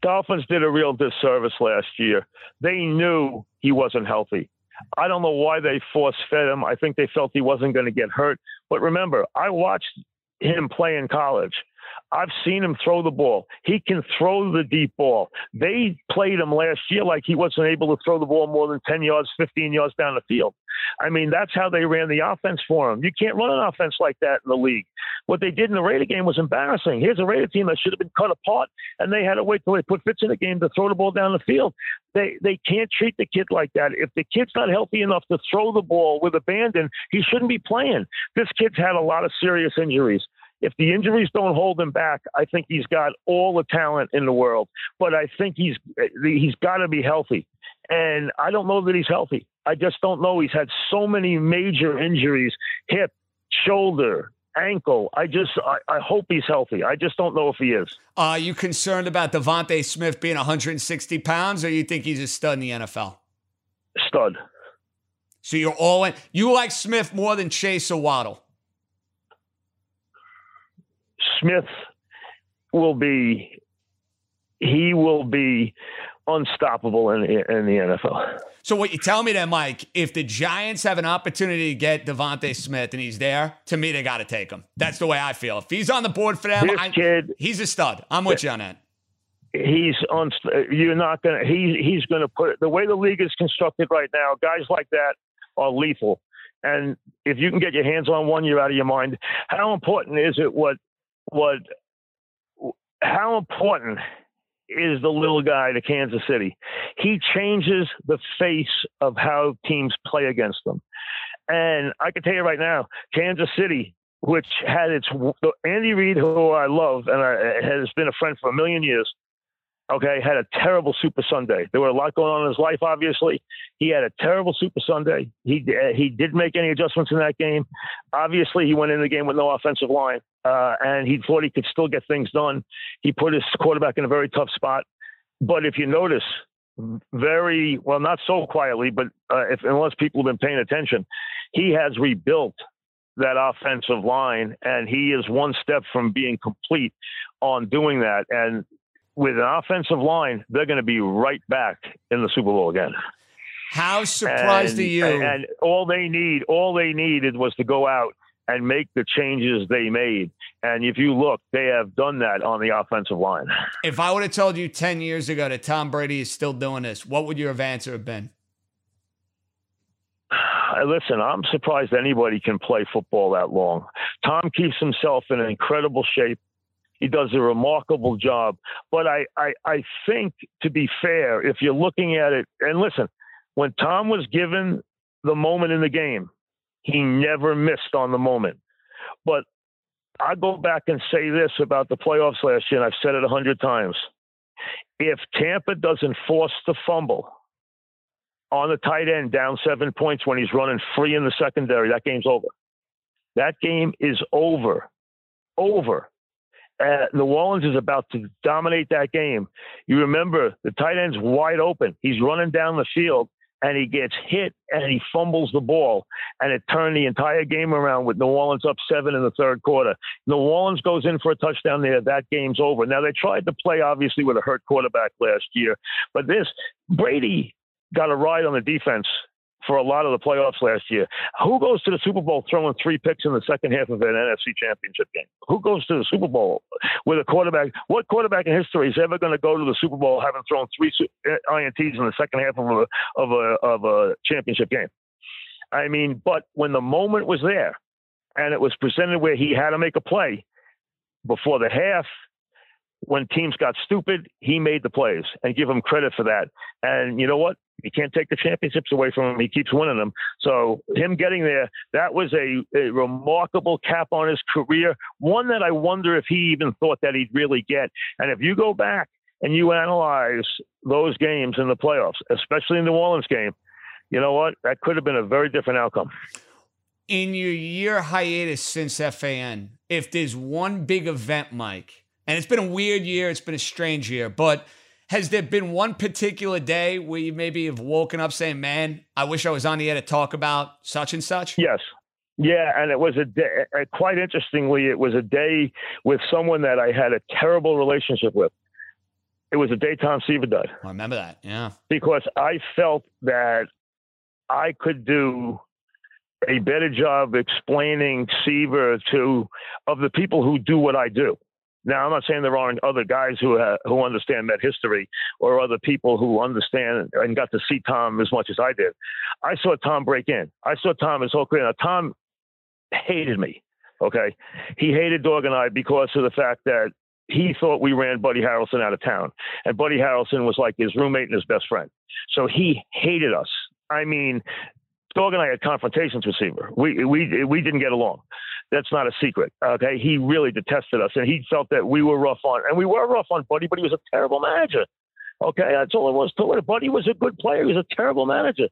Dolphins did a real disservice last year. They knew he wasn't healthy. I don't know why they force fed him. I think they felt he wasn't going to get hurt. But remember, I watched him play in college. I've seen him throw the ball. He can throw the deep ball. They played him last year like he wasn't able to throw the ball more than 10 yards, 15 yards down the field. I mean, that's how they ran the offense for him. You can't run an offense like that in the league. What they did in the Raider game was embarrassing. Here's a Raider team that should have been cut apart, and they had to wait till they put Fitz in the game to throw the ball down the field. They they can't treat the kid like that. If the kid's not healthy enough to throw the ball with abandon, he shouldn't be playing. This kid's had a lot of serious injuries. If the injuries don't hold him back, I think he's got all the talent in the world. But I think he's he's got to be healthy, and I don't know that he's healthy. I just don't know. He's had so many major injuries: hip, shoulder, ankle. I just, I, I hope he's healthy. I just don't know if he is. Are you concerned about DeVonta Smith being 160 pounds, or you think he's a stud in the NFL? Stud. So you're all in. You like Smith more than Chase or Waddle? Smith will be, he will be unstoppable in, in the NFL. So what you tell me then, Mike, if the Giants have an opportunity to get DeVonta Smith and he's there, to me they got to take him. That's the way I feel. If he's on the board for them, I, kid, he's a stud. I'm with you on that. He's on. You're not gonna. He he's gonna put it. The way the league is constructed right now, guys like that are lethal. And if you can get your hands on one, you're out of your mind. How important is it? What what? How important is the little guy to Kansas City. He changes the face of how teams play against them. And I can tell you right now, Kansas City, which had its Andy Reid, who I love and I, has been a friend for a million years, okay, had a terrible Super Sunday. There were a lot going on in his life, obviously. He had a terrible Super Sunday. He uh, he did make any adjustments in that game. Obviously, he went in the game with no offensive line, uh, and he thought he could still get things done. He put his quarterback in a very tough spot. But if you notice, very well, not so quietly, but uh, if unless people have been paying attention, he has rebuilt that offensive line, and he is one step from being complete on doing that. And with an offensive line, they're going to be right back in the Super Bowl again. How surprised and, are you? And, and all they need, all they needed was to go out and make the changes they made. And if you look, they have done that on the offensive line. If I would have told you 10 years ago that Tom Brady is still doing this, what would your answer have been? [SIGHS] Listen, I'm surprised anybody can play football that long. Tom keeps himself in incredible shape. He does a remarkable job. But I, I, I think, to be fair, if you're looking at it, and listen, when Tom was given the moment in the game, he never missed on the moment. But I go back and say this about the playoffs last year, and I've said it a hundred times. If Tampa doesn't force the fumble on the tight end down seven points when he's running free in the secondary, that game's over. That game is over. Over uh, New Orleans is about to dominate that game. You remember the tight end's wide open. He's running down the field and he gets hit and he fumbles the ball and it turned the entire game around with New Orleans up seven in the third quarter. New Orleans goes in for a touchdown there. That game's over. Now they tried to play obviously with a hurt quarterback last year, but this Brady got a ride on the defense for a lot of the playoffs last year. Who goes to the Super Bowl throwing three picks in the second half of an NFC championship game? Who goes to the Super Bowl with a quarterback? What quarterback in history is ever going to go to the Super Bowl having thrown three uh, INTs in the second half of a, of a, of a championship game? I mean, but when the moment was there and it was presented where he had to make a play before the half, when teams got stupid, he made the plays and give him credit for that. And you know what? You can't take the championships away from him. He keeps winning them. So him getting there, that was a, a remarkable cap on his career. One that I wonder if he even thought that he'd really get. And if you go back and you analyze those games in the playoffs, especially in the New Orleans game, you know what? That could have been a very different outcome. In your year hiatus since FAN, if there's one big event, Mike, and it's been a weird year, it's been a strange year, but – has there been one particular day where you maybe have woken up saying, "Man, I wish I was on the air to talk about such and such"? Yes. Yeah, and it was a day. Uh, quite interestingly, it was a day with someone that I had a terrible relationship with. It was a day Tom Seaver died. I remember that. Yeah, because I felt that I could do a better job explaining Seaver to of the people who do what I do. Now, I'm not saying there aren't other guys who uh, who understand that history or other people who understand and got to see Tom as much as I did. I saw Tom break in. I saw Tom his whole career. Now, Tom hated me. Okay, he hated Dog and I because of the fact that he thought we ran Buddy Harrelson out of town, and Buddy Harrelson was like his roommate and his best friend. So he hated us. I mean, Dog and I had confrontations with Seaver. We we we didn't get along. That's not a secret. Okay. He really detested us and he felt that we were rough on, and we were rough on Buddy, but he was a terrible manager. Okay. That's all it was to it. Buddy was a good player. He was a terrible manager.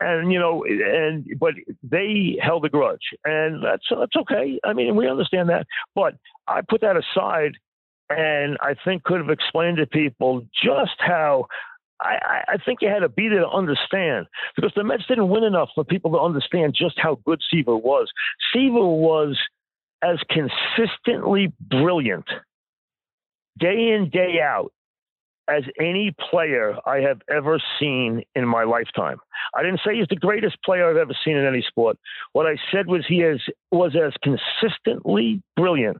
and you know, and but they held a grudge, and that's that's okay. I mean, we understand that, but I put that aside, and I think could have explained to people just how. I, I think you had to be there to understand because the Mets didn't win enough for people to understand just how good Seaver was. Seaver was as consistently brilliant day in, day out as any player I have ever seen in my lifetime. I didn't say he's the greatest player I've ever seen in any sport. What I said was he is, was as consistently brilliant,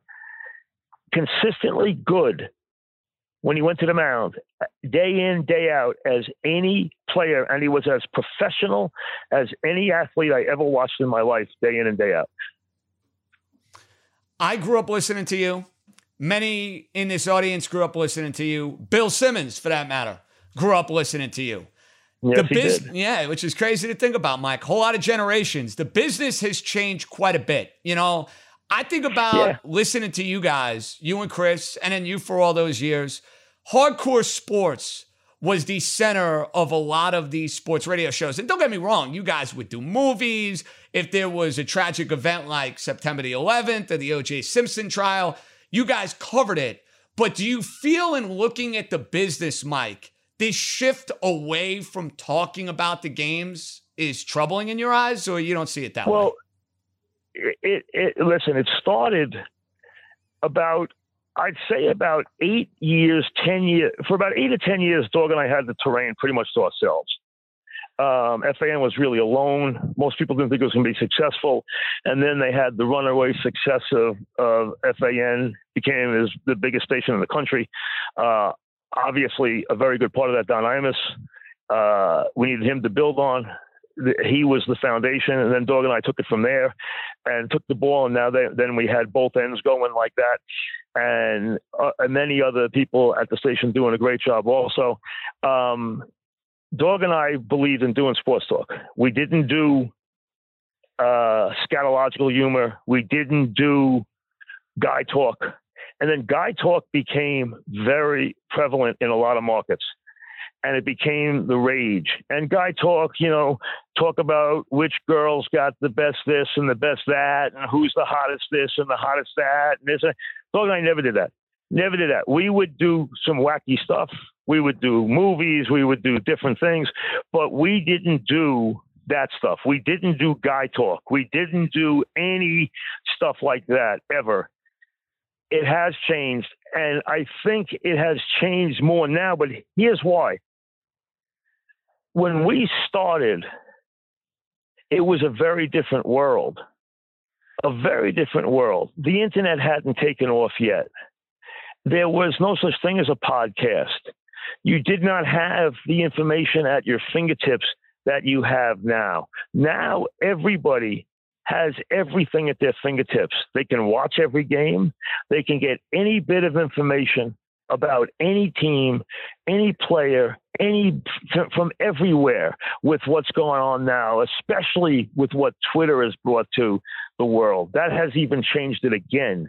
consistently good when he went to the mound, day in, day out, as any player, and he was as professional as any athlete I ever watched in my life, day in and day out. I grew up listening to you. Many in this audience grew up listening to you. Bill Simmons, for that matter, grew up listening to you. Yes, the business, yeah, which is crazy to think about, Mike. Whole lot of generations. The business has changed quite a bit. You know, I think about yeah. listening to you guys, you and Chris, and then you for all those years. Hardcore sports was the center of a lot of these sports radio shows. And don't get me wrong, you guys would do movies. If there was a tragic event like September the 11th or the O.J. Simpson trial, you guys covered it. But do you feel in looking at the business, Mike, this shift away from talking about the games is troubling in your eyes, or you don't see it that well, way? It, it, listen, it started about I'd say about eight years, 10 years, for about eight to 10 years, Dog and I had the terrain pretty much to ourselves. Um, FAN was really alone. Most people didn't think it was going to be successful. And then they had the runaway success of, of FAN, became his, the biggest station in the country. Uh, obviously, a very good part of that, Don Imus. Uh, we needed him to build on. He was the foundation, and then Dog and I took it from there and took the ball. And now they, then we had both ends going like that and, uh, and many other people at the station doing a great job also. Um, Dog and I believed in doing sports talk. We didn't do uh, scatological humor. We didn't do guy talk. And then guy talk became very prevalent in a lot of markets. And it became the rage. And guy talk, you know, talk about which girls got the best this and the best that, and who's the hottest this and the hottest that. And this. Dog and I never did that. Never did that. We would do some wacky stuff we would do movies, we would do different things, but we didn't do that stuff. We didn't do guy talk. We didn't do any stuff like that ever. It has changed, and I think it has changed more now, but here's why. When we started, it was a very different world. A very different world. The internet hadn't taken off yet. There was no such thing as a podcast you did not have the information at your fingertips that you have now. Now everybody has everything at their fingertips. They can watch every game. They can get any bit of information about any team, any player, any from everywhere with what's going on now, especially with what Twitter has brought to the world. That has even changed it again.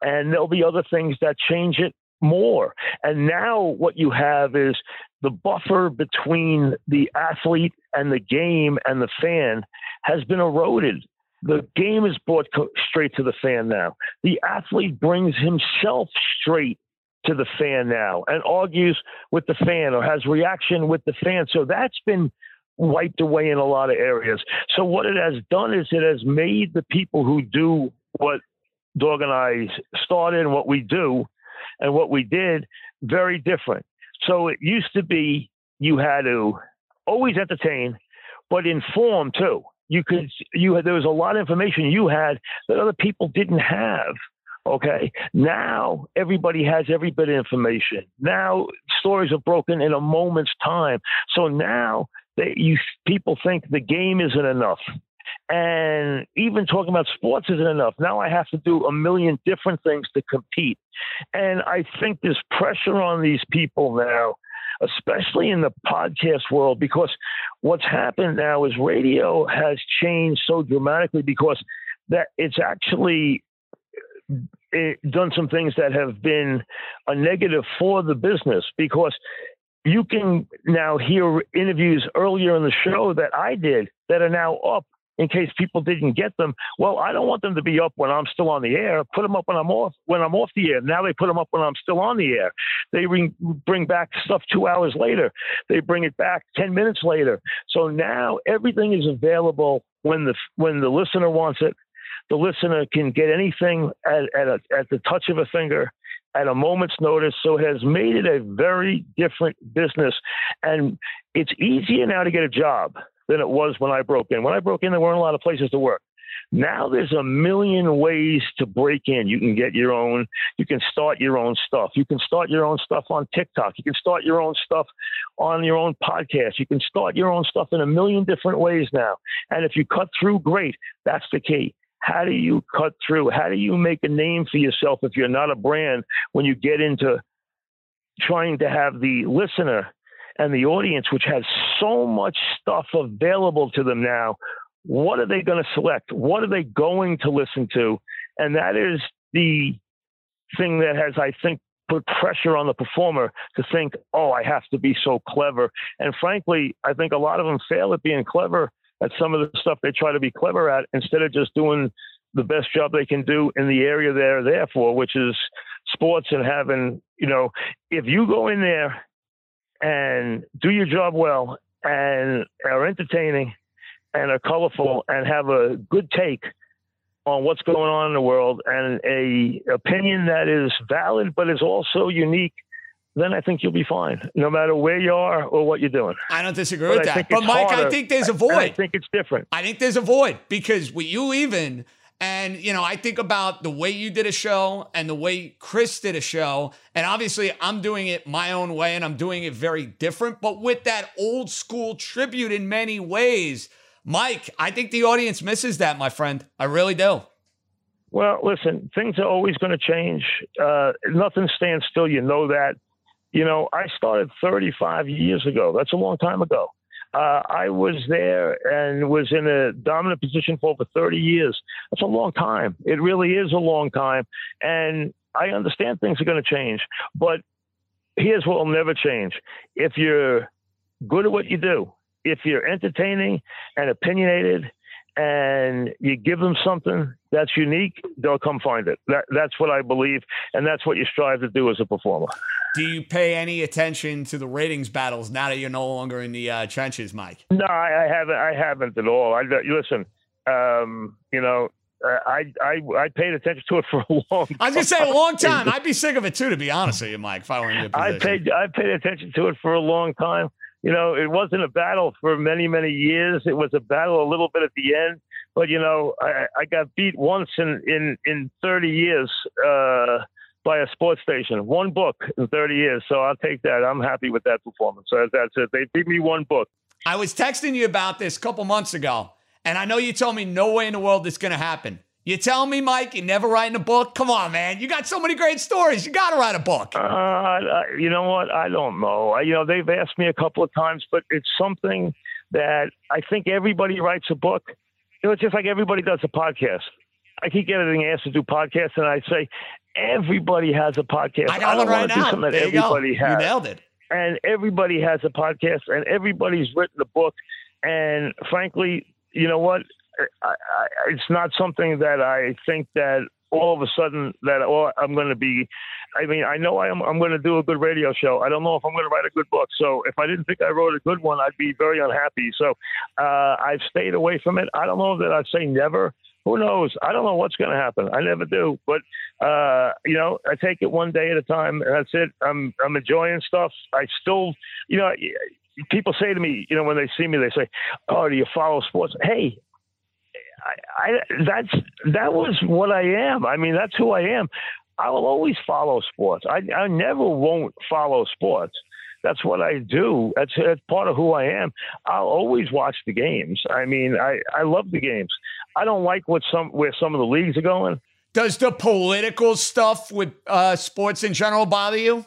And there'll be other things that change it more. And now what you have is the buffer between the athlete and the game and the fan has been eroded. The game is brought straight to the fan now. The athlete brings himself straight to the fan now and argues with the fan or has reaction with the fan. So that's been wiped away in a lot of areas. So what it has done is it has made the people who do what Dog and I started and what we do and what we did very different. So it used to be you had to always entertain, but inform too. You could you had there was a lot of information you had that other people didn't have. Okay. Now everybody has every bit of information. Now stories are broken in a moment's time. So now they, you people think the game isn't enough. And even talking about sports isn't enough. Now I have to do a million different things to compete. And I think there's pressure on these people now, especially in the podcast world, because what's happened now is radio has changed so dramatically because that it's actually Eh, done some things that have been a negative for the business because you can now hear interviews earlier in the show that I did that are now up in case people didn't get them. Well, I don't want them to be up when I'm still on the air. Put them up when I'm off when I'm off the air. Now they put them up when I'm still on the air. They bring bring back stuff two hours later. They bring it back ten minutes later. So now everything is available when the when the listener wants it. The listener can get anything at at, a, at the touch of a finger at a moment's notice. So it has made it a very different business. And it's easier now to get a job than it was when I broke in. When I broke in, there weren't a lot of places to work. Now there's a million ways to break in. You can get your own, you can start your own stuff. You can start your own stuff on TikTok. You can start your own stuff on your own podcast. You can start your own stuff in a million different ways now. And if you cut through, great. That's the key. How do you cut through? How do you make a name for yourself if you're not a brand when you get into trying to have the listener and the audience, which has so much stuff available to them now, what are they going to select? What are they going to listen to? And that is the thing that has, I think, put pressure on the performer to think, oh, I have to be so clever. And frankly, I think a lot of them fail at being clever at some of the stuff they try to be clever at instead of just doing the best job they can do in the area they're there for, which is sports and having, you know, if you go in there and do your job well and are entertaining and are colorful and have a good take on what's going on in the world and a opinion that is valid but is also unique then I think you'll be fine, no matter where you are or what you're doing. I don't disagree but with that. But Mike, harder. I think there's a void. I think it's different. I think there's a void because with you even and, you know, I think about the way you did a show and the way Chris did a show. And obviously, I'm doing it my own way and I'm doing it very different, but with that old school tribute in many ways. Mike, I think the audience misses that, my friend. I really do. Well, listen, things are always going to change. Uh, nothing stands still. You know that. You know, I started 35 years ago. That's a long time ago. Uh, I was there and was in a dominant position for over 30 years. That's a long time. It really is a long time. And I understand things are going to change. But here's what will never change. If you're good at what you do, if you're entertaining and opinionated and you give them something that's unique, they'll come find it. That, that's what I believe, and that's what you strive to do as a performer. Do you pay any attention to the ratings battles now that you're no longer in the uh, trenches, Mike? No, I, I, haven't. I haven't at all. I listen. Um, you know, I, I I paid attention to it for a long. time. I was gonna say a long time. I'd be sick of it too, to be honest with you, Mike. Following your position. I paid I paid attention to it for a long time you know, it wasn't a battle for many, many years. It was a battle a little bit at the end. But, you know, I, I got beat once in, in, in 30 years uh, by a sports station. One book in 30 years. So I'll take that. I'm happy with that performance. So that's it. They beat me one book. I was texting you about this a couple months ago. And I know you told me no way in the world this is going to happen. You tell me, Mike, you never writing a book? Come on, man. You got so many great stories. You got to write a book. Uh, you know what? I don't know. You know, they've asked me a couple of times, but it's something that I think everybody writes a book. You know, it's just like everybody does a podcast. I keep getting asked to do podcasts, and I say everybody has a podcast. I got I one right now. That there everybody you go. Has. You nailed it. And everybody has a podcast, and everybody's written a book. And frankly, you know what? I, I, it's not something that I think that all of a sudden that oh, I'm going to be. I mean, I know I'm, I'm going to do a good radio show. I don't know if I'm going to write a good book. So if I didn't think I wrote a good one, I'd be very unhappy. So uh, I've stayed away from it. I don't know that I'd say never. Who knows? I don't know what's going to happen. I never do. But uh, you know, I take it one day at a time, and that's it. I'm I'm enjoying stuff. I still, you know, people say to me, you know, when they see me, they say, "Oh, do you follow sports?" Hey, I, I, that's that was what I am. I mean, that's who I am. I will always follow sports. I, I never won't follow sports. That's what I do. That's, that's part of who I am. I'll always watch the games. I mean, I, I love the games. I don't like what some where some of the leagues are going. Does the political stuff with uh, sports in general bother you?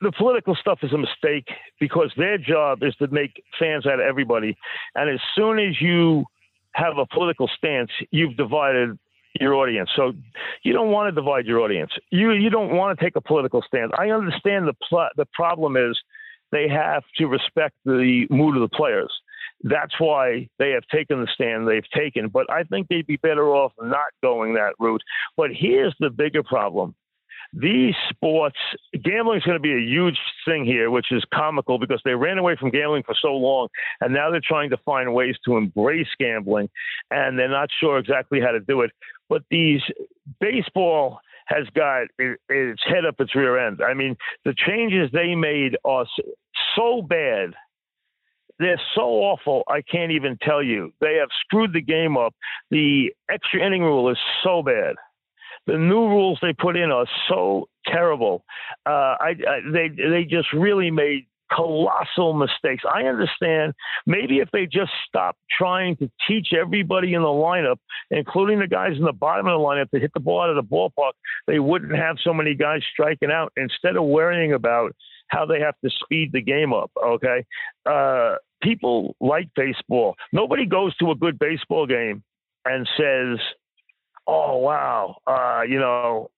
the political stuff is a mistake because their job is to make fans out of everybody. And as soon as you have a political stance, you've divided your audience. So you don't want to divide your audience. You you don't want to take a political stance. I understand the pl- the problem is they have to respect the mood of the players. That's why they have taken the stand they've taken. But I think they'd be better off not going that route. But here's the bigger problem these sports, gambling is going to be a huge thing here, which is comical because they ran away from gambling for so long, and now they're trying to find ways to embrace gambling, and they're not sure exactly how to do it. But these baseball has got its head up its rear end. I mean, the changes they made are so bad. They're so awful. I can't even tell you. They have screwed the game up. The extra inning rule is so bad the new rules they put in are so terrible. Uh, I, I, they they just really made colossal mistakes. I understand maybe if they just stop trying to teach everybody in the lineup, including the guys in the bottom of the lineup, to hit the ball out of the ballpark, they wouldn't have so many guys striking out instead of worrying about how they have to speed the game up. Okay. Uh, people like baseball. Nobody goes to a good baseball game and says, oh wow, uh, you know,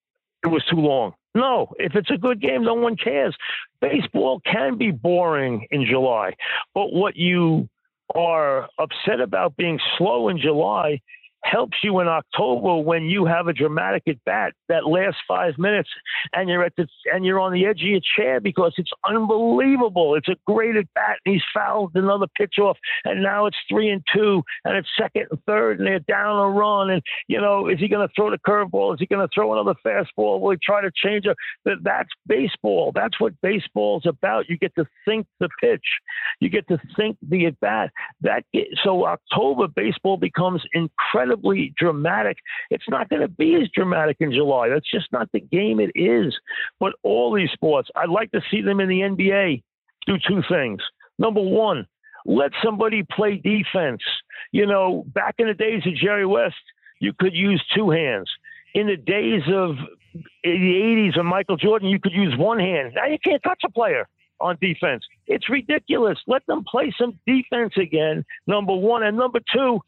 it was too long. No, if it's a good game, no one cares. Baseball can be boring in July, but what you are upset about being slow in July helps you in October when you have a dramatic at bat that lasts five minutes and you're at the and you're on the edge of your chair because it's unbelievable. It's a great at bat and he's fouled another pitch off and now it's three and two and it's second and third and they're down a run and you know is he going to throw the curveball? Is he going to throw another fastball? Will he try to change it? That's baseball. That's what baseball's about. You get to think the pitch. You get to think the at bat. That so October baseball becomes incredible incredibly dramatic. It's not going to be as dramatic in July. That's just not the game it is. But all these sports, I'd like to see them in the NBA do two things. Number one, let somebody play defense. You know, back in the days of Jerry West, you could use two hands. In the days of the 80s of Michael Jordan, you could use one hand. Now you can't touch a player on defense. It's ridiculous. Let them play some defense again, number one. And number two,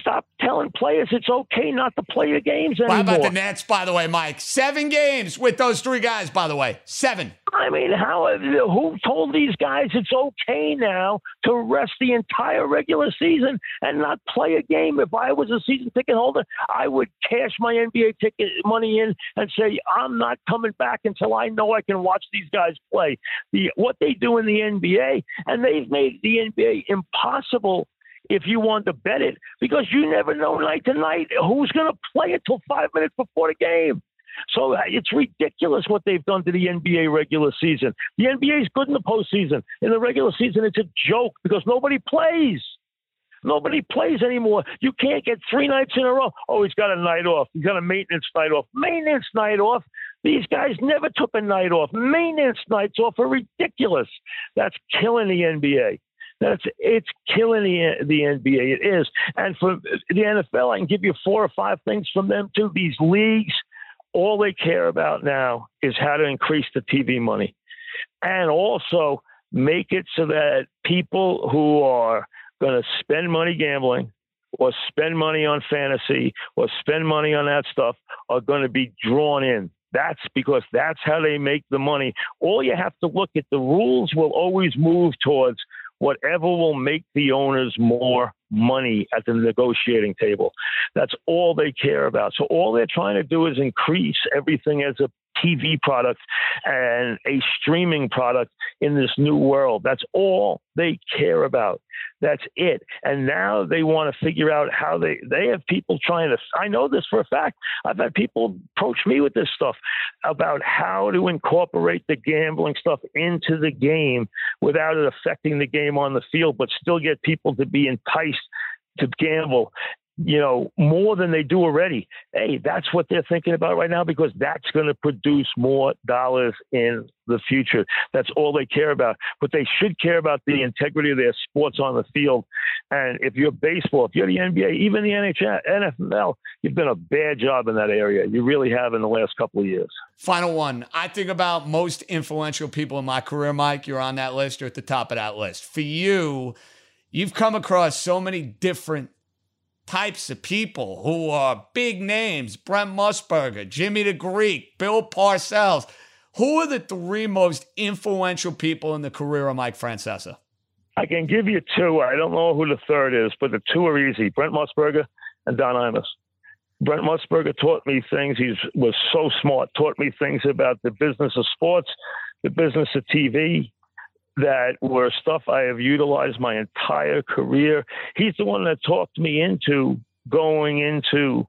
Stop telling players it's okay not to play the games anymore. How about the Nets, by the way, Mike? Seven games with those three guys, by the way. Seven. I mean, how? Who told these guys it's okay now to rest the entire regular season and not play a game? If I was a season ticket holder, I would cash my NBA ticket money in and say I'm not coming back until I know I can watch these guys play. The what they do in the NBA, and they've made the NBA impossible if you want to bet it because you never know night to night who's going to play until five minutes before the game. So uh, it's ridiculous what they've done to the NBA regular season. The NBA is good in the postseason. In the regular season, it's a joke because nobody plays. Nobody plays anymore. You can't get three nights in a row. Oh, he's got a night off. He's got a maintenance night off. Maintenance night off. These guys never took a night off. Maintenance nights off are ridiculous. That's killing the NBA. That's it's killing the the NBA. It is, and for the NFL, I can give you four or five things from them too. These leagues, all they care about now is how to increase the TV money, and also make it so that people who are going to spend money gambling or spend money on fantasy or spend money on that stuff are going to be drawn in. That's because that's how they make the money. All you have to look at the rules will always move towards whatever will make the owners more money at the negotiating table. That's all they care about. So all they're trying to do is increase everything as a TV product and a streaming product in this new world. That's all they care about. That's it. And now they want to figure out how they they have people trying to I know this for a fact. I've had people approach me with this stuff about how to incorporate the gambling stuff into the game without it affecting the game on the field, but still get people to be enticed to gamble you know, more than they do already. Hey, that's what they're thinking about right now because that's going to produce more dollars in the future. That's all they care about. But they should care about the integrity of their sports on the field. And if you're baseball, if you're the NBA, even the NHL, NFL, you've done a bad job in that area. You really have in the last couple of years. Final one. I think about most influential people in my career, Mike. You're on that list. You're at the top of that list. For you, you've come across so many different types of people who are big names Brent Musburger, Jimmy the Greek, Bill Parcells. Who are the three most influential people in the career of Mike Francesa? I can give you two. I don't know who the third is, but the two are easy Brent Musburger and Don Imus. Brent Musburger taught me things. He was so smart, taught me things about the business of sports, the business of TV, that were stuff I have utilized my entire career. He's the one that talked me into going into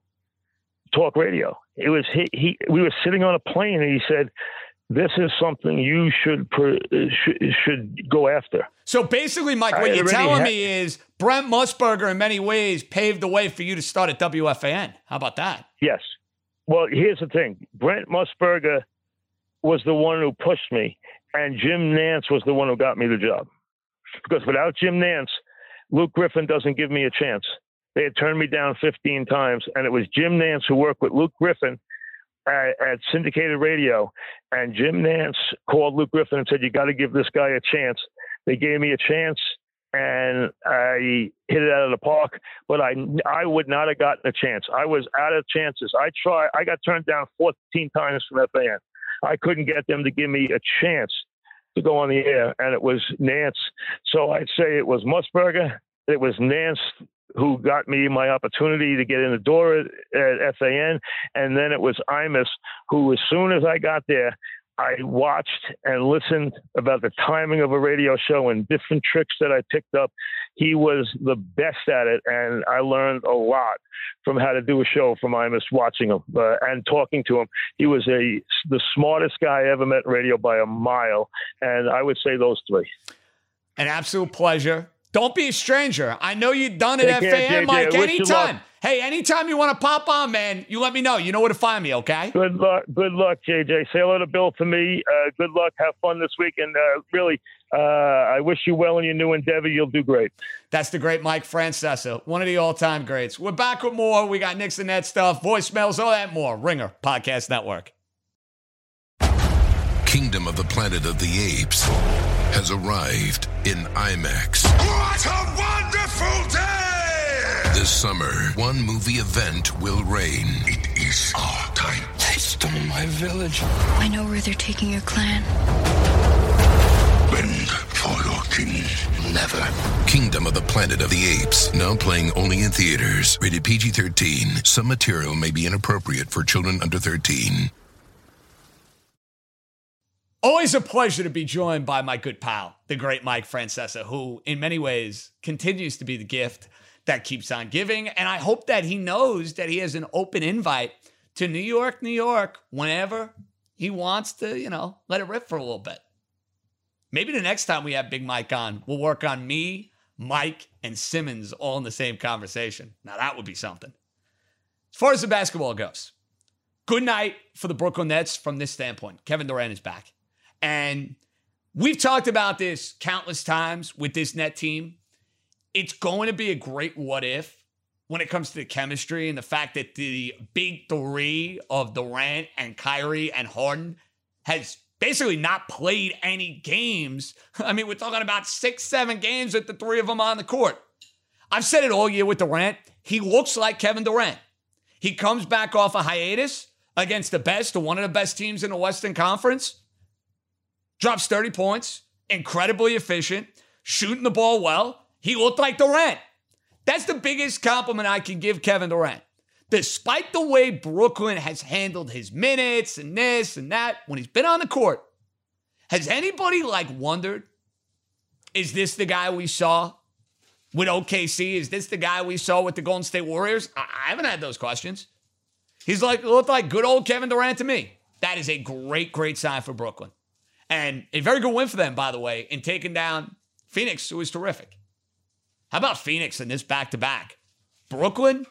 talk radio. It was he, he we were sitting on a plane and he said, "This is something you should should, should go after." So basically, Mike, what I you're telling me is Brent Musburger, in many ways, paved the way for you to start at WFAN. How about that? Yes. Well, here's the thing: Brent Musburger was the one who pushed me, and Jim Nantz was the one who got me the job. Because without Jim Nantz, Luke Griffin doesn't give me a chance. They had turned me down 15 times, and it was Jim Nantz who worked with Luke Griffin at, at syndicated radio. And Jim Nantz called Luke Griffin and said, "You got to give this guy a chance." They gave me a chance, and I hit it out of the park. But I I would not have gotten a chance. I was out of chances. I tried. I got turned down 14 times from FAN. I couldn't get them to give me a chance to go on the air, and it was Nantz. So I'd say it was Musburger, it was Nantz who got me my opportunity to get in the door at, at FAN, and then it was Imus who, as soon as I got there, I watched and listened about the timing of a radio show and different tricks that I picked up. He was the best at it, and I learned a lot from how to do a show from Imus watching him uh, and talking to him. He was a the smartest guy I ever met in radio by a mile, and I would say those three. An absolute pleasure. Don't be a stranger. I know you've done it at FAN, Mike, anytime. Hey, anytime you want to pop on, man, you let me know. You know where to find me, okay? Good luck. Good luck, JJ. Say hello to Bill for me. Uh, good luck. Have fun this week. And uh, really, uh, I wish you well in your new endeavor. You'll do great. That's the great Mike Francesa, one of the all time greats. We're back with more. We got Knicks and Net stuff, voicemails, all that more. Ringer Podcast Network. Kingdom of the Planet of the Apes has arrived in IMAX. What a wonderful day! This summer, one movie event will reign. It is our time. They stole my village. I know where they're taking your clan. Bend for your king. Never. Kingdom of the Planet of the Apes, now playing only in theaters. Rated PG 13. Some material may be inappropriate for children under 13. Always a pleasure to be joined by my good pal, the great Mike Francesa, who in many ways continues to be the gift that keeps on giving. And I hope that he knows that he has an open invite to New York, New York, whenever he wants to, you know, let it rip for a little bit. Maybe the next time we have Big Mike on, we'll work on me, Mike, and Simmons all in the same conversation. Now that would be something. As far as the basketball goes, good night for the Brooklyn Nets from this standpoint. Kevin Durant is back. And we've talked about this countless times with this net team. It's going to be a great what if when it comes to the chemistry and the fact that the big three of Durant and Kyrie and Harden has basically not played any games. [LAUGHS] I mean, we're talking about six, seven games with the three of them on the court. I've said it all year with Durant. He looks like Kevin Durant. He comes back off a hiatus against the best one of the best teams in the Western Conference drops 30 points, incredibly efficient, shooting the ball well. He looked like Durant. That's the biggest compliment I can give Kevin Durant. Despite the way Brooklyn has handled his minutes and this and that when he's been on the court, has anybody like wondered, is this the guy we saw with OKC? Is this the guy we saw with the Golden State Warriors? I, haven't had those questions. He's like looked like good old Kevin Durant to me. That is a great, great sign for Brooklyn. And a very good win for them, by the way, in taking down Phoenix, who was terrific. How about Phoenix in this back to back? Brooklyn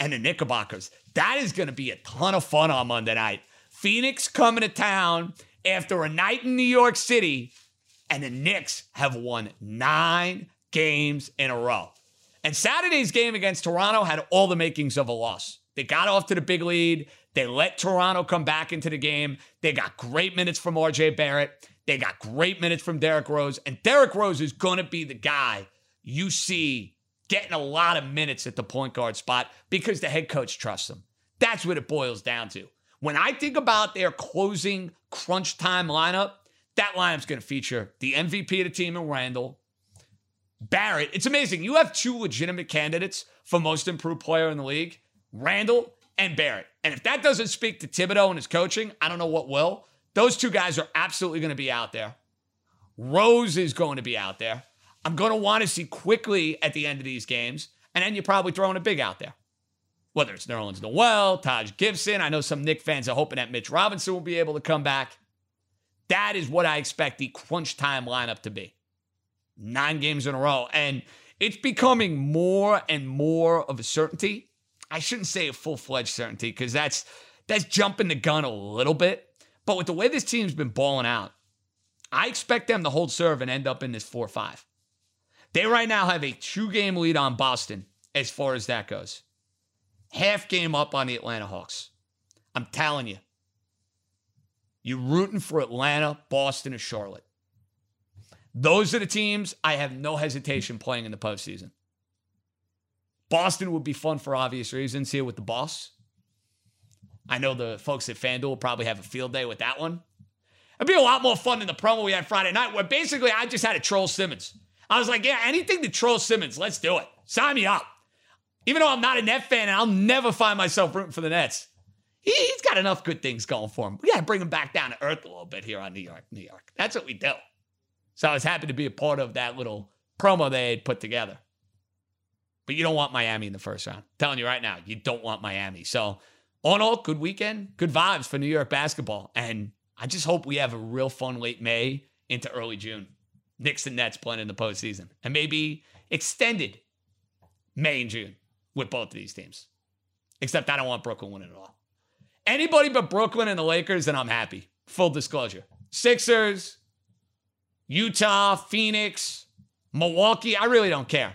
and the Knickerbockers. That is going to be a ton of fun on Monday night. Phoenix coming to town after a night in New York City, and the Knicks have won nine games in a row. And Saturday's game against Toronto had all the makings of a loss. They got off to the big lead. They let Toronto come back into the game. They got great minutes from RJ Barrett. They got great minutes from Derrick Rose. And Derrick Rose is going to be the guy you see getting a lot of minutes at the point guard spot because the head coach trusts him. That's what it boils down to. When I think about their closing crunch time lineup, that lineup's going to feature the MVP of the team in Randle, Barrett. It's amazing. You have two legitimate candidates for most improved player in the league Randle and Barrett. And if that doesn't speak to Thibodeau and his coaching, I don't know what will. Those two guys are absolutely going to be out there. Rose is going to be out there. I'm going to want to see quickly at the end of these games. And then you're probably throwing a big out there. Whether it's Nerlens Noel, Taj Gibson. I know some Knick fans are hoping that Mitch Robinson will be able to come back. That is what I expect the crunch time lineup to be. Nine games in a row. And it's becoming more and more of a certainty. I shouldn't say a full-fledged certainty because that's that's jumping the gun a little bit. But with the way this team's been balling out, I expect them to hold serve and end up in this 4 5. They right now have a two game lead on Boston as far as that goes. Half game up on the Atlanta Hawks. I'm telling you, you're rooting for Atlanta, Boston, or Charlotte. Those are the teams I have no hesitation playing in the postseason. Boston would be fun for obvious reasons here with the boss. I know the folks at FanDuel will probably have a field day with that one. It'd be a lot more fun than the promo we had Friday night, where basically I just had to troll Simmons. I was like, yeah, anything to troll Simmons, let's do it. Sign me up. Even though I'm not a Net fan and I'll never find myself rooting for the Nets, he's got enough good things going for him. We got to bring him back down to earth a little bit here on New York, New York. That's what we do. So I was happy to be a part of that little promo they had put together. But you don't want Miami in the first round. I'm telling you right now, you don't want Miami. So, on all, good weekend, good vibes for New York basketball. And I just hope we have a real fun late May into early June. Knicks and Nets playing in the postseason. And maybe extended May and June with both of these teams. Except I don't want Brooklyn winning at all. Anybody but Brooklyn and the Lakers, and I'm happy. Full disclosure. Sixers, Utah, Phoenix, Milwaukee, I really don't care.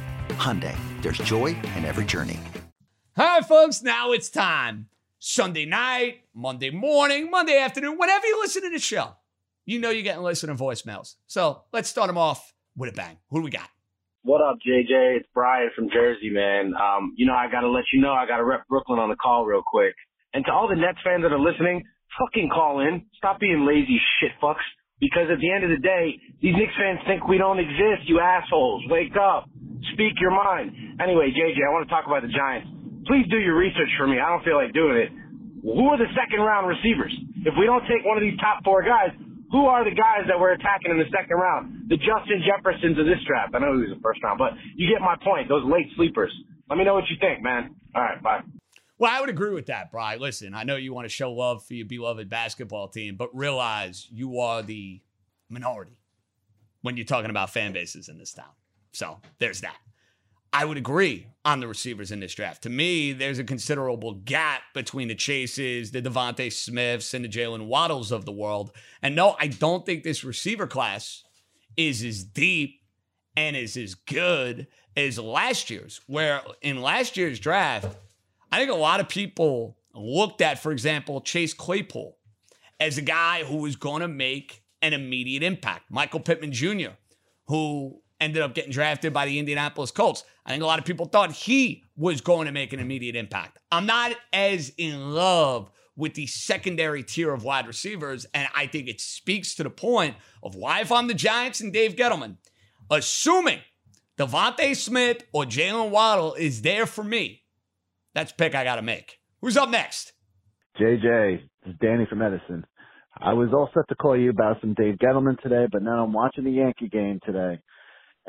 Hyundai, there's joy in every journey. Hi, folks, now it's time. Sunday night, Monday morning, Monday afternoon, whenever you listen to the show, you know you're getting listener voicemails. So let's start them off with a bang. Who do we got? What up, JJ? It's Brian from Jersey, man. Um, you know, I gotta let you know I gotta rep Brooklyn on the call real quick. And to all the Nets fans that are listening, fucking call in. Stop being lazy shit fucks. Because at the end of the day, these Knicks fans think we don't exist, you assholes. Wake up. Speak your mind. Anyway, JJ, I want to talk about the Giants. Please do your research for me. I don't feel like doing it. Who are the second round receivers? If we don't take one of these top four guys, who are the guys that we're attacking in the second round? The Justin Jeffersons of this draft. I know he was the first round, but you get my point. Those late sleepers. Let me know what you think, man. All right, bye. Well, I would agree with that, Bry. Listen, I know you want to show love for your beloved basketball team, but realize you are the minority when you're talking about fan bases in this town. So there's that. I would agree on the receivers in this draft. To me, there's a considerable gap between the Chases, the DeVonta Smiths, and the Jalen Waddles of the world. And no, I don't think this receiver class is as deep and is as good as last year's, where in last year's draft, I think a lot of people looked at, for example, Chase Claypool as a guy who was going to make an immediate impact. Michael Pittman Jr., who ended up getting drafted by the Indianapolis Colts. I think a lot of people thought he was going to make an immediate impact. I'm not as in love with the secondary tier of wide receivers, and I think it speaks to the point of why, if I'm the Giants and Dave Gettleman, assuming DeVonta Smith or Jalen Waddle is there for me, that's pick I got to make. Who's up next? JJ, this is Danny from Edison. I was all set to call you about some Dave Gettleman today, but now I'm watching the Yankee game today,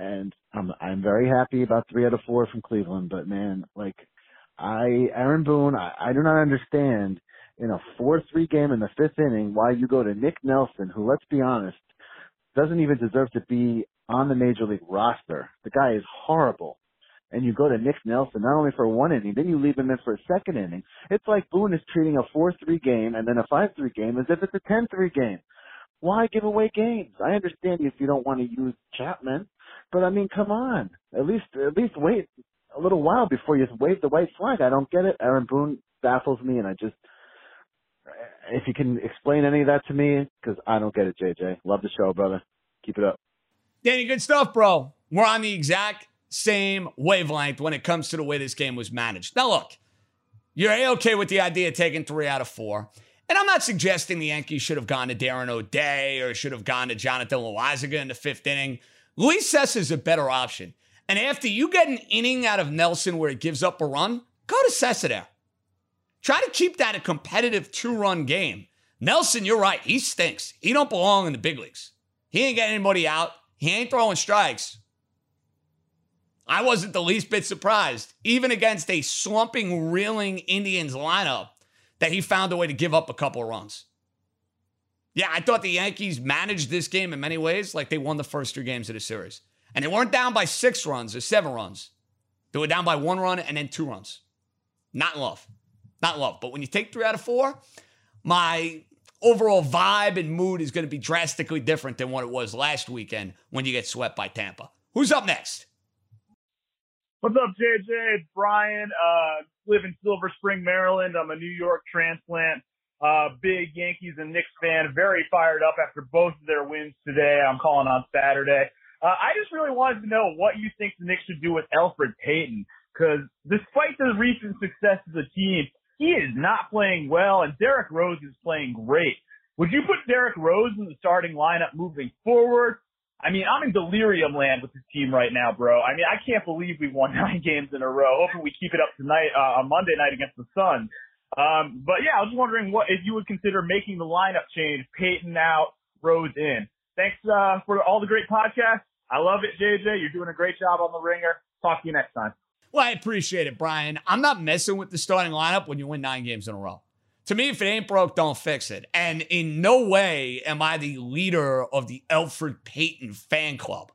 and I'm I'm very happy about three out of four from Cleveland. But man, like I Aaron Boone, I, I do not understand in a four-three game in the fifth inning why you go to Nick Nelson, who let's be honest doesn't even deserve to be on the major league roster. The guy is horrible and you go to Nick Nelson not only for one inning, then you leave him in for a second inning. It's like Boone is treating a 4-3 game and then a 5-3 game as if it's a 10-3 game. Why give away games? I understand if you don't want to use Chapman, but I mean, come on. At least, at least wait a little while before you wave the white flag. I don't get it. Aaron Boone baffles me, and I just, if you can explain any of that to me, because I don't get it, JJ. Love the show, brother. Keep it up. Danny, good stuff, bro. We're on the exact same wavelength when it comes to the way this game was managed. Now, look, you're A-OK with the idea of taking three out of four. And I'm not suggesting the Yankees should have gone to Darren O'Day or should have gone to Jonathan Loaisiga in the fifth inning. Luis Cessa is a better option. And after you get an inning out of Nelson where he gives up a run, go to Cessa there. Try to keep that a competitive two-run game. Nelson, you're right. He stinks. He don't belong in the big leagues. He ain't getting anybody out. He ain't throwing strikes. I wasn't the least bit surprised, even against a slumping, reeling Indians lineup, that he found a way to give up a couple of runs. Yeah, I thought the Yankees managed this game in many ways like they won the first three games of the series. And they weren't down by six runs or seven runs. They were down by one run and then two runs. Not love. Not love. But when you take three out of four, my overall vibe and mood is going to be drastically different than what it was last weekend when you get swept by Tampa. Who's up next? What's up, JJ? It's Brian. Uh, live in Silver Spring, Maryland. I'm a New York transplant. Uh, big Yankees and Knicks fan. Very fired up after both of their wins today. I'm calling on Saturday. Uh, I just really wanted to know what you think the Knicks should do with Elfrid Payton. Cause despite the recent success of the team, he is not playing well and Derrick Rose is playing great. Would you put Derrick Rose in the starting lineup moving forward? I mean, I'm in delirium land with this team right now, bro. I mean, I can't believe we won [LAUGHS] nine games in a row. Hoping we keep it up tonight, uh, on Monday night against the Suns. Um, but yeah, I was wondering what, if you would consider making the lineup change, Payton out, Rose in. Thanks, uh, for all the great podcasts. I love it, JJ. You're doing a great job on the ringer. Talk to you next time. Well, I appreciate it, Brian. I'm not messing with the starting lineup when you win nine games in a row. To me, if it ain't broke, don't fix it. And in no way am I the leader of the Alfred Payton fan club.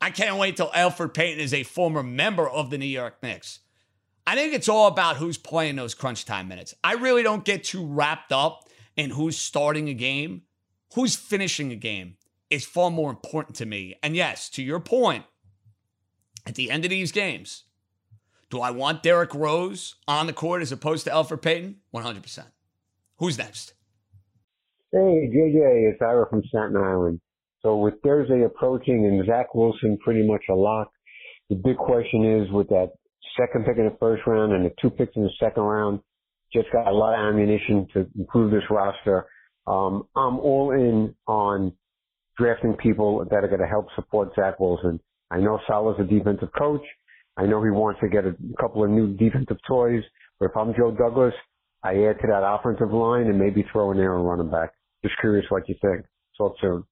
I can't wait till Alfred Payton is a former member of the New York Knicks. I think it's all about who's playing those crunch time minutes. I really don't get too wrapped up in who's starting a game. Who's finishing a game is far more important to me. And yes, to your point, at the end of these games, do I want Derrick Rose on the court as opposed to Elfrid Payton? 100%. Who's next? Hey, JJ, it's Ira from Staten Island. So with Thursday approaching and Zach Wilson pretty much a lock, the big question is with that second pick in the first round and the two picks in the second round, just got a lot of ammunition to improve this roster. Um, I'm all in on drafting people that are going to help support Zach Wilson. I know Saleh's a defensive coach. I know he wants to get a couple of new defensive toys, but if I'm Joe Douglas, I add to that offensive line and maybe throw in there a running back. Just curious what you think. Talk soon.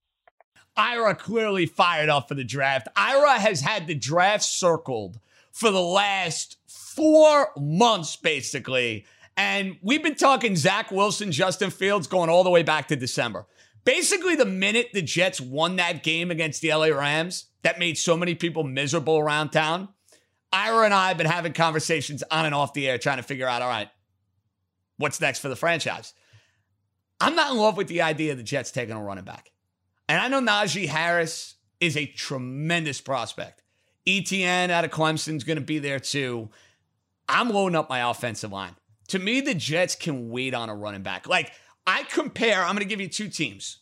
Ira clearly fired up for the draft. Ira has had the draft circled for the last four months, basically. And we've been talking Zach Wilson, Justin Fields going all the way back to December. Basically, the minute the Jets won that game against the LA Rams, that made so many people miserable around town. Ira and I have been having conversations on and off the air trying to figure out, all right, what's next for the franchise? I'm not in love with the idea of the Jets taking a running back. And I know Najee Harris is a tremendous prospect. Etienne out of Clemson's going to be there too. I'm loading up my offensive line. To me, the Jets can wait on a running back. Like, I compare, I'm going to give you two teams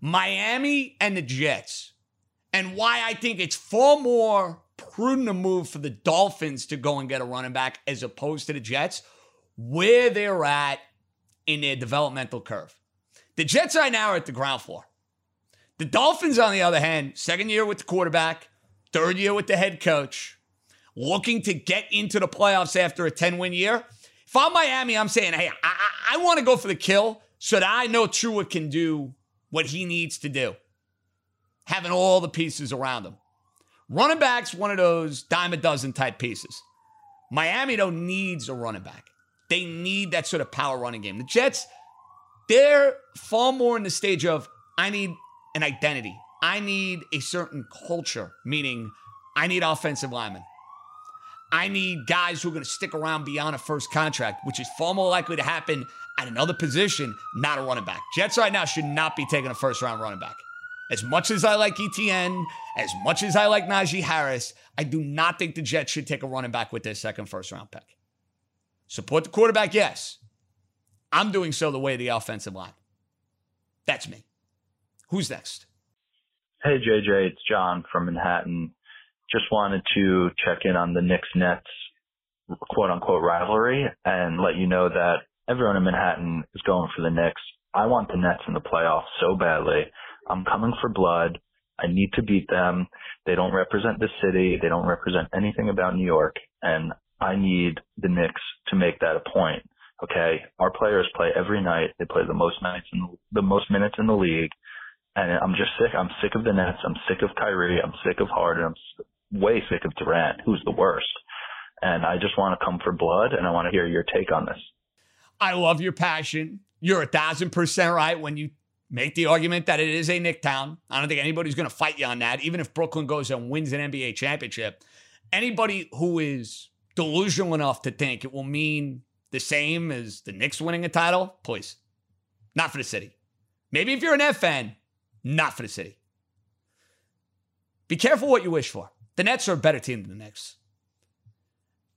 Miami and the Jets, and why I think it's far more prudent a move for the Dolphins to go and get a running back as opposed to the Jets, where they're at in their developmental curve. The Jets right now are at the ground floor. The Dolphins, on the other hand, second year with the quarterback, third year with the head coach, looking to get into the playoffs after a 10 win year. If I'm Miami, I'm saying, hey, I, I, want to go for the kill so that I know Tua can do what he needs to do, having all the pieces around him. Running back's one of those dime a dozen type pieces. Miami, though, needs a running back. They need that sort of power running game. The Jets, they're far more in the stage of I need an identity. I need a certain culture, meaning I need offensive linemen. I need guys who are going to stick around beyond a first contract, which is far more likely to happen at another position, not a running back. Jets right now should not be taking a first round running back. As much as I like Etienne, as much as I like Najee Harris, I do not think the Jets should take a running back with their second first round pick. Support the quarterback, yes. I'm doing so the way of the offensive line. That's me. Who's next? Hey, JJ, it's John from Manhattan. Just wanted to check in on the Knicks Nets quote unquote rivalry and let you know that everyone in Manhattan is going for the Knicks. I want the Nets in the playoffs so badly. I'm coming for blood. I need to beat them. They don't represent the city. They don't represent anything about New York. And I need the Knicks to make that a point. Okay. Our players play every night. They play the most nights in the, the most minutes in the league. And I'm just sick. I'm sick of the Nets. I'm sick of Kyrie. I'm sick of Harden. I'm way sick of Durant, who's the worst. And I just want to come for blood and I want to hear your take on this. I love your passion. You're a thousand percent right when you make the argument that it is a Knick town. I don't think anybody's going to fight you on that. Even if Brooklyn goes and wins an NBA championship, anybody who is delusional enough to think it will mean the same as the Knicks winning a title, please, not for the city. Maybe if you're an F fan, not for the city. Be careful what you wish for. The Nets are a better team than the Knicks.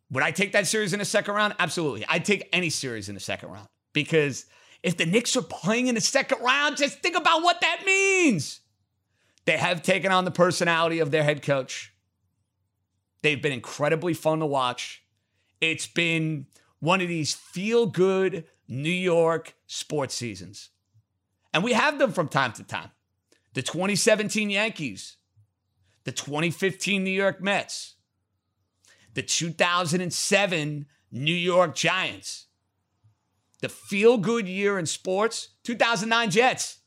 Would I take that series in the second round? Absolutely. I'd take any series in the second round because if the Knicks are playing in the second round, just think about what that means. They have taken on the personality of their head coach. They've been incredibly fun to watch. It's been one of these feel good New York sports seasons. And we have them from time to time. The 2017 Yankees, the 2015 New York Mets, the 2007 New York Giants, the feel good year in sports, 2009 Jets.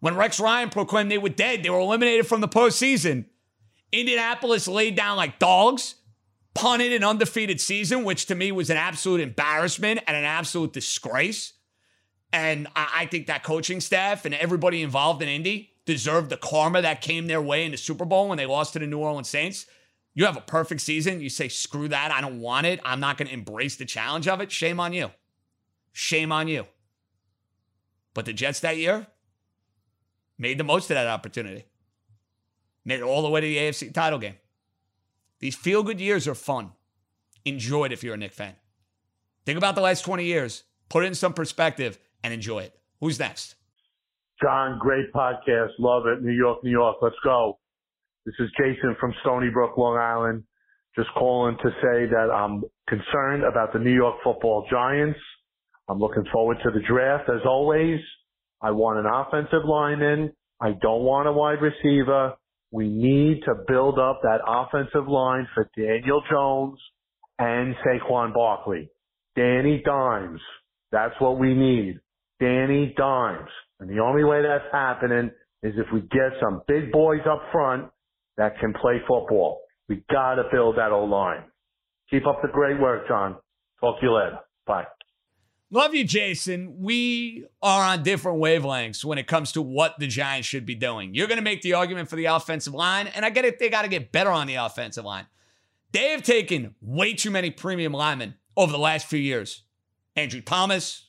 When Rex Ryan proclaimed they were dead, they were eliminated from the postseason. Indianapolis laid down like dogs, punted an undefeated season, which to me was an absolute embarrassment and an absolute disgrace. And I, I think that coaching staff and everybody involved in Indy deserved the karma that came their way in the Super Bowl when they lost to the New Orleans Saints. You have a perfect season. You say, screw that. I don't want it. I'm not going to embrace the challenge of it. Shame on you. Shame on you. But the Jets that year made the most of that opportunity. Made it all the way to the AFC title game. These feel good years are fun. Enjoy it if you're a Knick fan. Think about the last 20 years, put it in some perspective, and enjoy it. Who's next? John, great podcast. Love it. New York, New York. Let's go. This is Jason from Stony Brook, Long Island. Just calling to say that I'm concerned about the New York football giants. I'm looking forward to the draft as always. I want an offensive lineman. I don't want a wide receiver. We need to build up that offensive line for Daniel Jones and Saquon Barkley. Danny Dimes. That's what we need. Danny Dimes. And the only way that's happening is if we get some big boys up front that can play football. We gotta build that old line. Keep up the great work, John. Talk to you later. Bye. Love you, Jason. We are on different wavelengths when it comes to what the Giants should be doing. You're going to make the argument for the offensive line, and I get it. They got to get better on the offensive line. They have taken way too many premium linemen over the last few years. Andrew Thomas,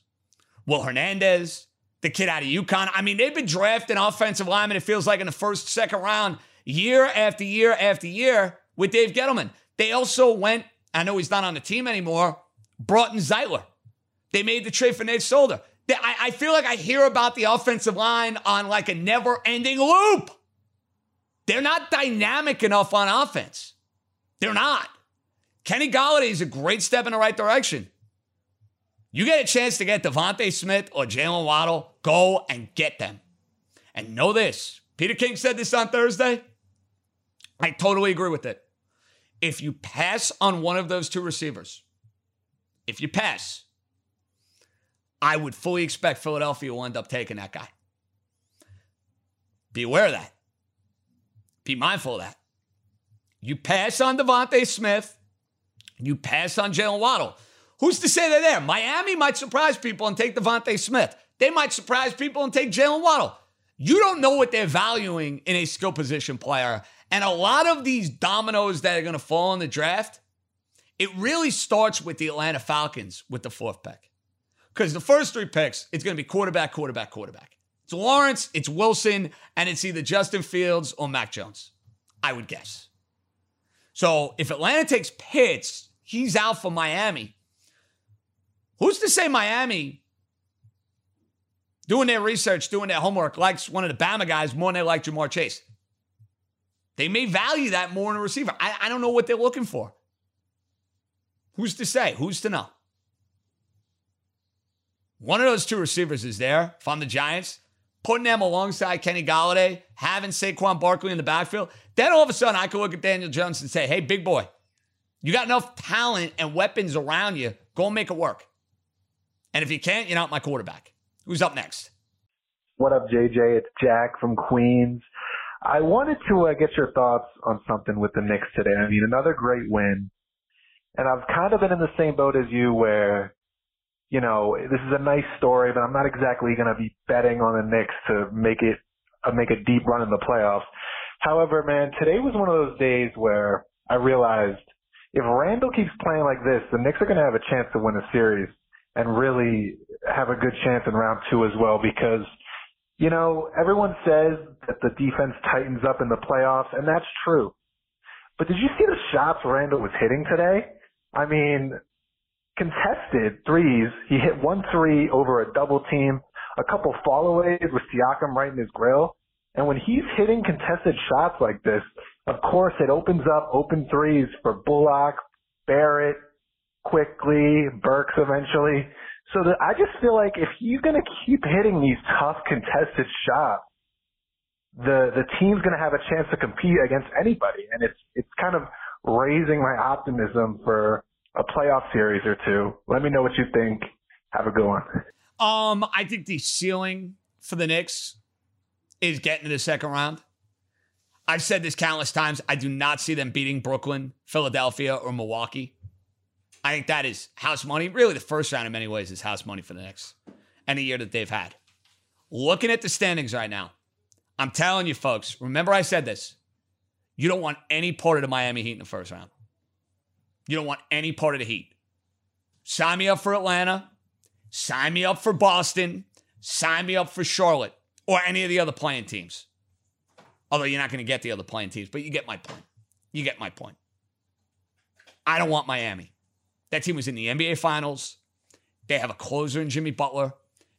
Will Hernandez, the kid out of UConn. I mean, they've been drafting offensive linemen, it feels like, in the first, second round, year after year after year with Dave Gettleman. They also went, I know he's not on the team anymore, brought in Zeitler. They made the trade for Nate Solder. They, I, I feel like I hear about the offensive line on like a never ending loop. They're not dynamic enough on offense. They're not. Kenny Golladay is a great step in the right direction. You get a chance to get DeVonta Smith or Jalen Waddle, go and get them. And know this Peter King said this on Thursday. I totally agree with it. If you pass on one of those two receivers, if you pass, I would fully expect Philadelphia will end up taking that guy. Be aware of that. Be mindful of that. You pass on DeVonta Smith, you pass on Jalen Waddle. Who's to say they're there? Miami might surprise people and take DeVonta Smith. They might surprise people and take Jalen Waddle. You don't know what they're valuing in a skill position player. And a lot of these dominoes that are going to fall in the draft, It really starts with the Atlanta Falcons with the fourth pick. Because the first three picks, it's going to be quarterback, quarterback, quarterback. It's Lawrence, it's Wilson, and it's either Justin Fields or Mac Jones, I would guess. So if Atlanta takes Pitts, he's out for Miami. Who's to say Miami, doing their research, doing their homework, likes one of the Bama guys more than they like Ja'Marr Chase? They may value that more in a receiver. I, I don't know what they're looking for. Who's to say? Who's to know? One of those two receivers is there. If I'm the Giants, putting them alongside Kenny Golladay, having Saquon Barkley in the backfield, then all of a sudden I could look at Daniel Jones and say, hey, big boy, you got enough talent and weapons around you. Go make it work. And if you can't, you're not my quarterback. Who's up next? What up, JJ? It's Jack from Queens. I wanted to uh, get your thoughts on something with the Knicks today. I mean, another great win. And I've kind of been in the same boat as you where you know, this is a nice story, but I'm not exactly going to be betting on the Knicks to make it uh, make a deep run in the playoffs. However, man, today was one of those days where I realized if Randle keeps playing like this, the Knicks are going to have a chance to win a series and really have a good chance in round two as well because, you know, everyone says that the defense tightens up in the playoffs, and that's true. But did you see the shots Randle was hitting today? I mean, contested threes. He hit one three over a double team, a couple fallaways with Siakam right in his grill. And when he's hitting contested shots like this, of course it opens up open threes for Bullock, Barrett, Quickley, Burks eventually. So that I just feel like if he's going to keep hitting these tough contested shots, the the team's going to have a chance to compete against anybody, and it's it's kind of raising my optimism for a playoff series or two. Let me know what you think. Have a good one. Um, I think the ceiling for the Knicks is getting to the second round. I've said this countless times. I do not see them beating Brooklyn, Philadelphia, or Milwaukee. I think that is house money. Really, the first round in many ways is house money for the Knicks and the year that they've had. Looking at the standings right now, I'm telling you, folks, remember I said this. You don't want any part of the Miami Heat in the first round. You don't want any part of the Heat. Sign me up for Atlanta. Sign me up for Boston. Sign me up for Charlotte or any of the other playing teams. Although you're not going to get the other playing teams, but you get my point. You get my point. I don't want Miami. That team was in the NBA Finals. They have a closer in Jimmy Butler.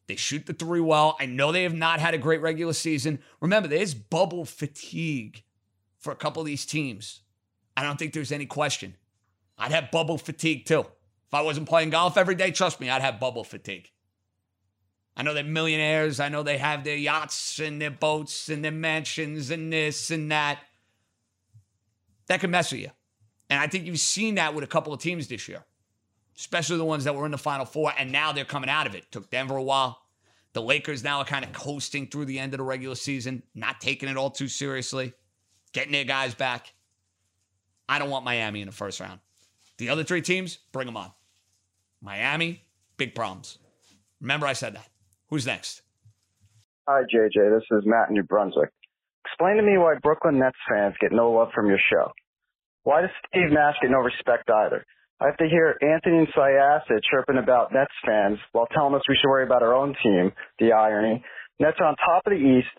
They shoot the three well. I know they have not had a great regular season. Remember, there's bubble fatigue for a couple of these teams. I don't think there's any question. I'd have bubble fatigue too. If I wasn't playing golf every day, trust me, I'd have bubble fatigue. I know they're millionaires. I know they have their yachts and their boats and their mansions and this and that. That could mess with you. And I think you've seen that with a couple of teams this year, especially the ones that were in the Final Four, and now they're coming out of it. Took Denver a while. The Lakers now are kind of coasting through the end of the regular season, not taking it all too seriously, getting their guys back. I don't want Miami in the first round. The other three teams, bring them on. Miami, big problems. Remember, I said that. Who's next? Hi, JJ. This is Matt in New Brunswick. Explain to me why Brooklyn Nets fans get no love from your show. Why does Steve Nash get no respect either? I have to hear Anthony and Syasa chirping about Nets fans while telling us we should worry about our own team. The irony. Nets are on top of the East.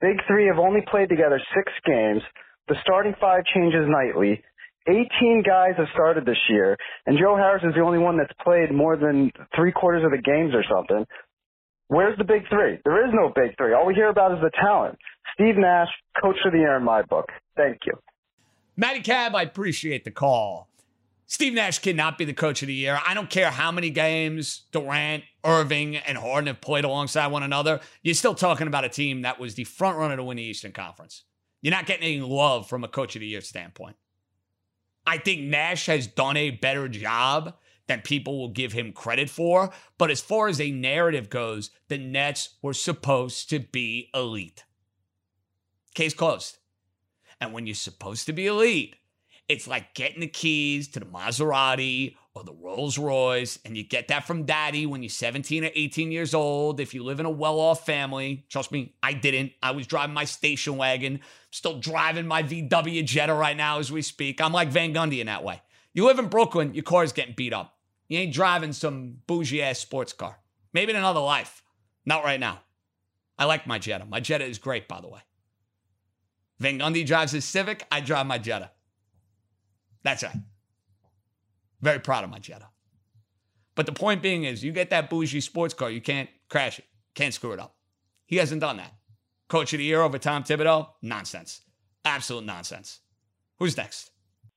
Big three have only played together six games. The starting five changes nightly. 18 guys have started this year, and Joe Harris is the only one that's played more than three quarters of the games or something. Where's the big three? There is no big three. All we hear about is the talent. Steve Nash, coach of the year in my book. Thank you. Matty Cab, I appreciate the call. Steve Nash cannot be the coach of the year. I don't care how many games Durant, Irving, and Harden have played alongside one another. You're still talking about a team that was the front runner to win the Eastern Conference. You're not getting any love from a coach of the year standpoint. I think Nash has done a better job than people will give him credit for. But as far as a narrative goes, the Nets were supposed to be elite. Case closed. And when you're supposed to be elite, it's like getting the keys to the Maserati or the Rolls Royce, and you get that from daddy when you're 17 or 18 years old. If you live in a well off family, trust me, I didn't. I was driving my station wagon, still driving my VW Jetta right now as we speak. I'm like Van Gundy in that way. You live in Brooklyn, your car's getting beat up. You ain't driving some bougie ass sports car. Maybe in another life. Not right now. I like my Jetta. My Jetta is great, by the way. Van Gundy drives his Civic. I drive my Jetta. That's right. Very proud of my Jetta. But the point being is, you get that bougie sports car, you can't crash it, can't screw it up. He hasn't done that. Coach of the year over Tom Thibodeau? Nonsense. Absolute nonsense. Who's next?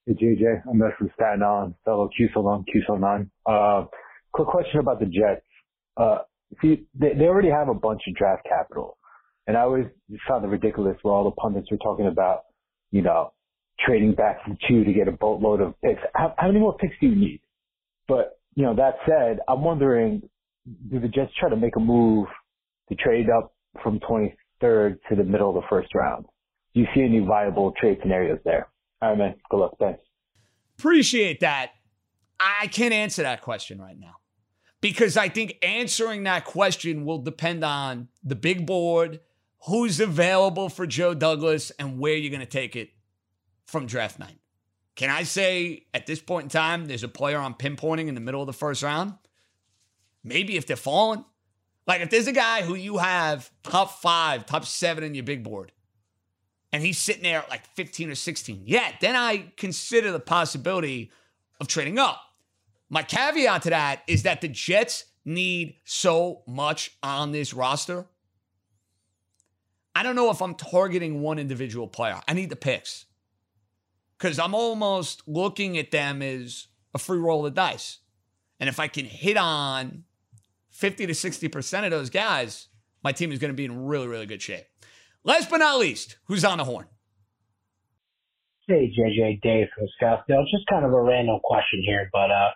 Hey, JJ. I'm Matt from Staten Island, fellow QSO1, QSO9. Uh, quick question about the Jets. Uh, see, they, they already have a bunch of draft capital. And I always found it ridiculous where all the pundits were talking about, you know, trading back from two to get a boatload of picks. How, how many more picks do you need? But, you know, that said, I'm wondering, do the Jets try to make a move to trade up from 23rd to the middle of the first round? Do you see any viable trade scenarios there? All right, man. Good luck. Thanks. Appreciate that. I can't answer that question right now because I think answering that question will depend on the big board, who's available for Joe Douglas, and where you're going to take it from draft night. Can I say at this point in time, there's a player I'm pinpointing in the middle of the first round? Maybe if they're falling. Like if there's a guy who you have top five, top seven in your big board, and he's sitting there at like 15 or 16, yeah, then I consider the possibility of trading up. My caveat to that is that the Jets need so much on this roster. I don't know if I'm targeting one individual player. I need the picks because I'm almost looking at them as a free roll of dice. And if I can hit on 50 to 60% of those guys, my team is going to be in really, really good shape. Last but not least, who's on the horn? Hey, JJ, Dave from Scottsdale. Just kind of a random question here, but uh,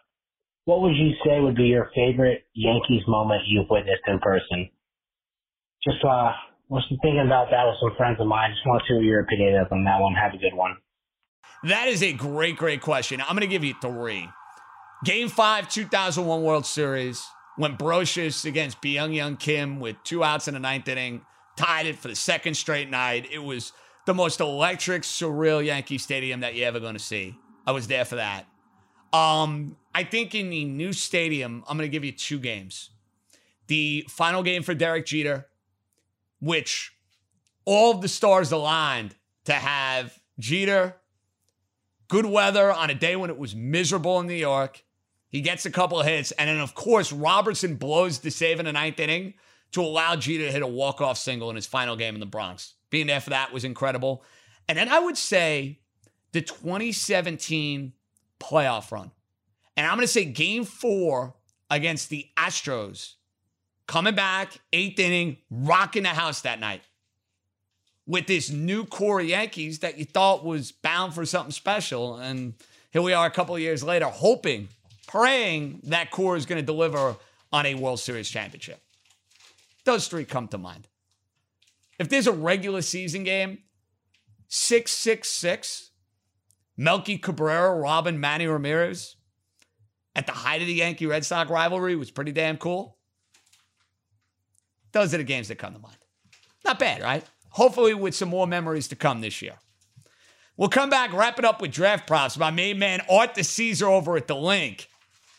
what would you say would be your favorite Yankees moment you've witnessed in person? Just uh, was thinking about that with some friends of mine. Just want to hear your opinion on that one. Have a good one. That is a great, great question. I'm going to give you three. Game five, 2001 World Series, when Brosius against Byung Hyun Kim with two outs in the ninth inning tied it for the second straight night. It was the most electric, surreal Yankee Stadium that you're ever going to see. I was there for that. Um, I think in the new stadium, I'm going to give you two games. The final game for Derek Jeter, which all of the stars aligned to have Jeter, good weather on a day when it was miserable in New York. He gets a couple hits. And then, of course, Robertson blows the save in the ninth inning to allow Jeter to hit a walk-off single in his final game in the Bronx. Being there for that was incredible. And then I would say the 2017 playoff run. And I'm going to say game four against the Astros. Coming back, eighth inning, rocking the house that night. With this new core Yankees that you thought was bound for something special. And here we are a couple of years later, hoping, praying that core is going to deliver on a World Series championship. Those three come to mind. If there's a regular season game, 666, Melky Cabrera, Robin, Manny Ramirez, at the height of the Yankee Red Sox rivalry was pretty damn cool. Those are the games that come to mind. Not bad, right? Hopefully, with some more memories to come this year. We'll come back, wrap it up with draft props. By my main man, Art the Caesar, over at the link.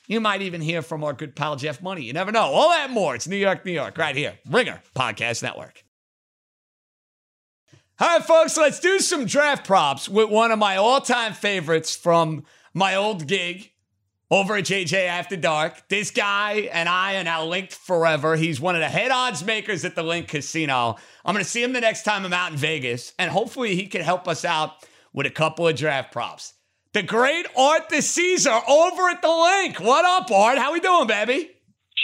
You might even hear from our good pal Jeff Money. You never know. All that more. It's New York, New York, right here. Ringer Podcast Network. All right, folks, let's do some draft props with one of my all time favorites from my old gig over at JJ After Dark. This guy and I are now linked forever. He's one of the head odds makers at the LINQ Casino. I'm going to see him the next time I'm out in Vegas, and hopefully he can help us out with a couple of draft props. The great Art the Caesar over at the LINQ. What up, Art? How we doing, baby?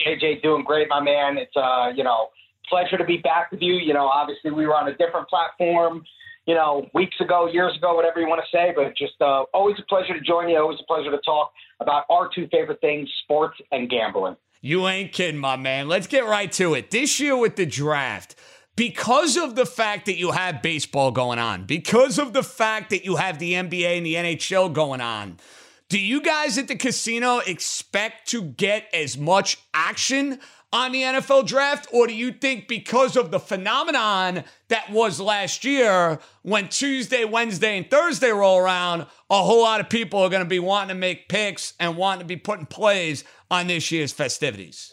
JJ, doing great, my man. It's uh, you know, pleasure to be back with you. You know, obviously we were on a different platform, you know, weeks ago, years ago, whatever you want to say, but just uh, always a pleasure to join you. Always a pleasure to talk about our two favorite things, sports and gambling. You ain't kidding, my man. Let's get right to it. This year with the draft, because of the fact that you have baseball going on, because of the fact that you have the NBA and the NHL going on, do you guys at the casino expect to get as much action on the NFL draft? Or do you think because of the phenomenon that was last year, when Tuesday, Wednesday, and Thursday roll around, a whole lot of people are going to be wanting to make picks and wanting to be putting plays on this year's festivities?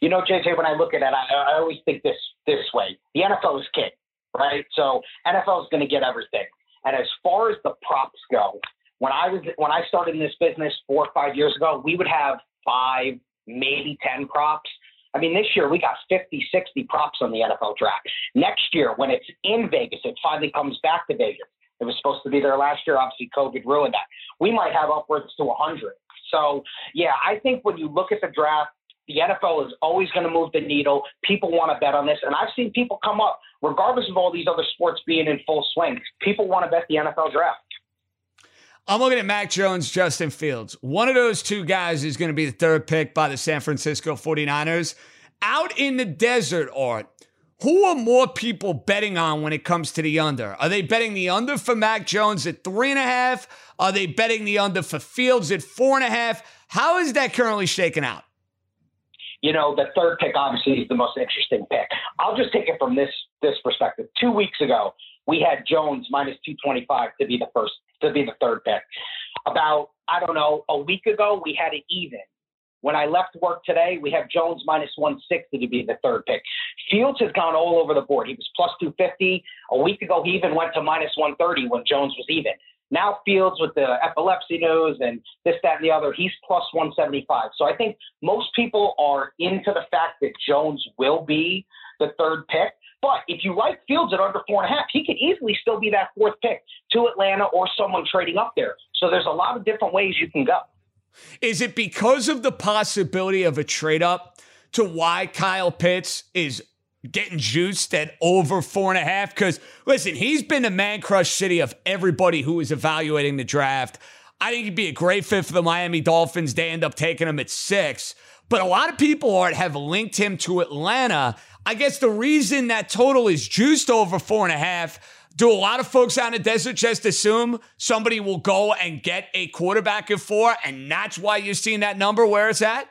You know, JJ, when I look at it, I, I always think this this way: the NFL is king, right? So NFL is going to get everything. And as far as the props go, when I was when I started in this business four or five years ago, we would have five, maybe ten props. I mean, this year we got 50, 60 props on the NFL draft. Next year, when it's in Vegas, it finally comes back to Vegas. It was supposed to be there last year. Obviously, COVID ruined that. We might have upwards to 100. So, yeah, I think when you look at the draft, the NFL is always going to move the needle. People want to bet on this. And I've seen people come up, regardless of all these other sports being in full swing, people want to bet the NFL draft. I'm looking at Mac Jones, Justin Fields. One of those two guys is going to be the third pick by the San Francisco 49ers. Out in the desert, Art, who are more people betting on when it comes to the under? Are they betting the under for Mac Jones at three and a half? Are they betting the under for Fields at four and a half? How is that currently shaken out? You know, the third pick obviously is the most interesting pick. I'll just take it from this this perspective. Two weeks ago, we had Jones minus 225 to be the first to be the third pick. About I don't know a week ago we had it even. When I left work today, we have Jones minus 160 to be the third pick. Fields has gone all over the board. He was plus 250. A week ago, he even went to minus 130 when Jones was even. Now Fields with the epilepsy news and this, that, and the other, he's plus 175. So I think most people are into the fact that Jones will be the third pick. But if you like Fields at under four and a half, he could easily still be that fourth pick to Atlanta or someone trading up there. So there's a lot of different ways you can go. Is it because of the possibility of a trade up to why Kyle Pitts is getting juiced at over four and a half? Because listen, he's been the man crush city of everybody who is evaluating the draft. I think he'd be a great fit for the Miami Dolphins. They end up taking him at six. But a lot of people are, have linked him to Atlanta. I guess the reason that total is juiced over four and a half, do a lot of folks in the desert just assume somebody will go and get a quarterback at four, and that's why you're seeing that number where it's at?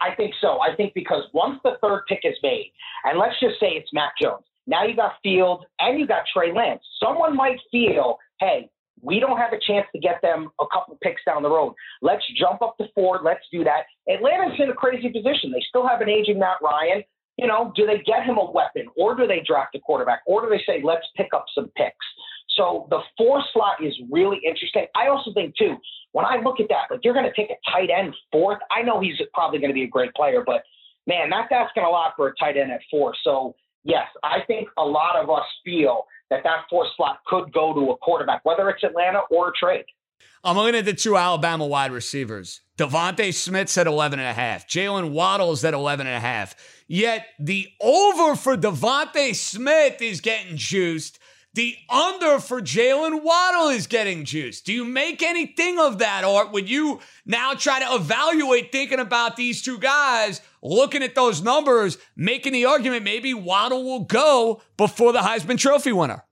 I think so. I think because once the third pick is made, and let's just say it's Mac Jones, now you got Fields and you got Trey Lance. Someone might feel, hey, we don't have a chance to get them a couple picks down the road. Let's jump up to four. Let's do that. Atlanta's in a crazy position. They still have an aging Matt Ryan. You know, do they get him a weapon or do they draft a quarterback or do they say, let's pick up some picks? So the four slot is really interesting. I also think, too, when I look at that, like you're going to take a tight end fourth. I know he's probably going to be a great player, but man, that's asking a lot for a tight end at four. So, yes, I think a lot of us feel that that fourth slot could go to a quarterback, whether it's Atlanta or a trade. I'm looking at the two Alabama wide receivers. DeVonta Smith's at 11 and a half. Jaylen Waddle's at 11 and a half. Yet the over for DeVonta Smith is getting juiced. The under for Jaylen Waddle is getting juiced. Do you make anything of that, or would you now try to evaluate thinking about these two guys, looking at those numbers, making the argument maybe Waddle will go before the Heisman Trophy winner?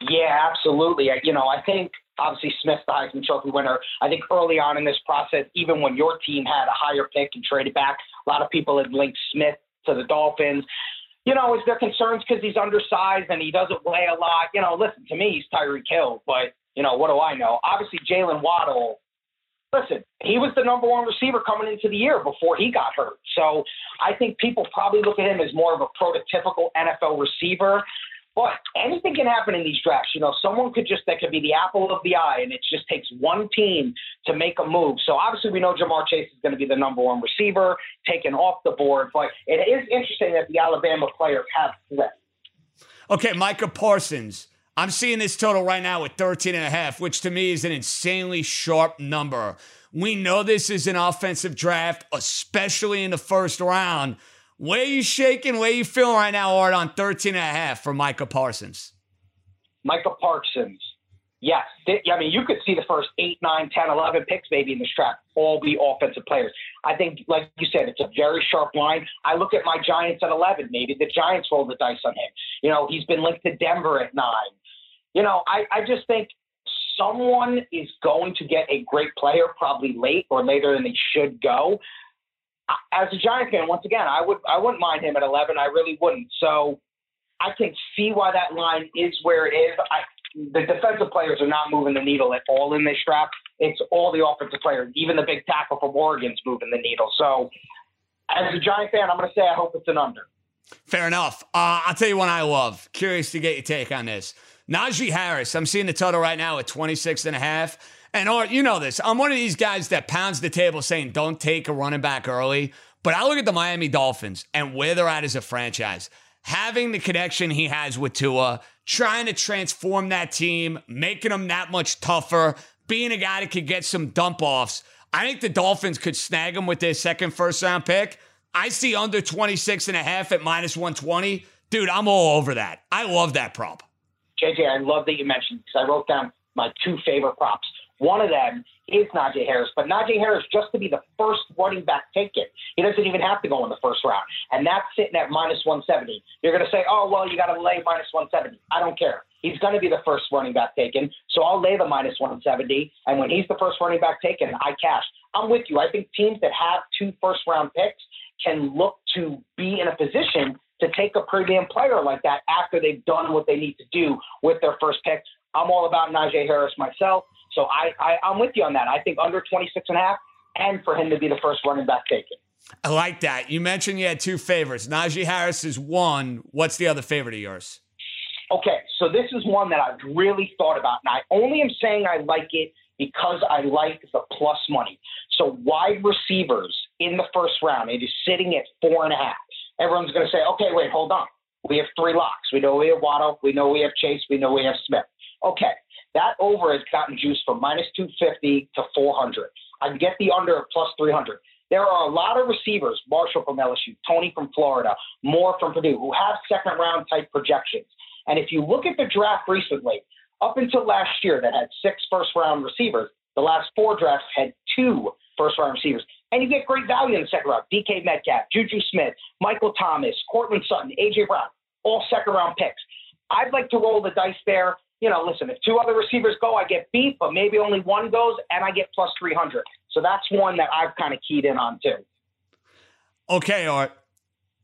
Yeah, absolutely. You know, I think obviously Smith, the Heisman Trophy winner. I think early on in this process, even when your team had a higher pick and traded back, a lot of people had linked Smith to the Dolphins. You know, is there concerns because he's undersized and he doesn't weigh a lot? You know, listen, to me, he's Tyreek Hill, but, you know, what do I know? Obviously, Jaylen Waddle, listen, he was the number one receiver coming into the year before he got hurt. So I think people probably look at him as more of a prototypical NFL receiver. But anything can happen in these drafts. You know, someone could just, that could be the apple of the eye, and it just takes one team to make a move. So obviously, we know Ja'Marr Chase is going to be the number one receiver taken off the board. But it is interesting that the Alabama players have flipped. Okay, Micah Parsons. I'm seeing this total right now at 13 and a half, which to me is an insanely sharp number. We know this is an offensive draft, especially in the first round. Where you shaking? Where you feeling right now, Art, on 13 and a half for Micah Parsons? Micah Parsons. Yes. I mean, you could see the first 8, 9, 10, 11 picks maybe in this draft all be offensive players. I think, like you said, it's a very sharp line. I look at my Giants at 11. Maybe the Giants roll the dice on him. You know, he's been linked to Denver at 9. You know, I, I just think someone is going to get a great player probably late or later than they should go. As a Giant fan, once again, I would I wouldn't mind him at 11. I really wouldn't. So I can see why that line is where it is. I, the defensive players are not moving the needle at all in this draft. It's all the offensive players. Even the big tackle from Oregon's moving the needle. So as a Giant fan, I'm going to say I hope it's an under. Fair enough. Uh, I'll tell you one I love. Curious to get your take on this. Najee Harris. I'm seeing the total right now at 26 and a half. And you know this, I'm one of these guys that pounds the table saying don't take a running back early. But I look at the Miami Dolphins and where they're at as a franchise. Having the connection he has with Tua, trying to transform that team, making them that much tougher, being a guy that could get some dump offs. I think the Dolphins could snag him with their second first round pick. I see under 26 and a half at minus 120. Dude, I'm all over that. I love that prop. JJ, I love that you mentioned because I wrote down my two favorite props. One of them is Najee Harris, but Najee Harris just to be the first running back taken. He doesn't even have to go in the first round, and that's sitting at minus 170. You're going to say, oh well, you got to lay minus 170. I don't care. He's going to be the first running back taken, so I'll lay the minus 170. And when he's the first running back taken, I cash. I'm with you. I think teams that have two first round picks can look to be in a position to take a premium player like that after they've done what they need to do with their first pick. I'm all about Najee Harris myself. So I, I I'm with you on that. I think under 26 and a half and for him to be the first running back taken. I like that. You mentioned you had two favorites. Najee Harris is one. What's the other favorite of yours? Okay, so this is one that I've really thought about, and I only am saying I like it because I like the plus money. So wide receivers in the first round, it is sitting at four and a half. Everyone's going to say, okay, wait, hold on. We have three locks. We know we have Waddle. We know we have Chase. We know we have Smith. Okay, that over has gotten juiced from minus 250 to 400. I can get the under at plus 300. There are a lot of receivers, Marshall from LSU, Toney from Florida, Moore from Purdue, who have second round type projections. And if you look at the draft recently, up until last year that had six first round receivers, the last four drafts had two first round receivers. And you get great value in the second round. DK Metcalf, Juju Smith, Michael Thomas, Courtland Sutton, AJ Brown, all second round picks. I'd like to roll the dice there you know, listen, if two other receivers go, I get beat, but maybe only one goes and I get plus 300. So that's one that I've kind of keyed in on too. Okay, Art,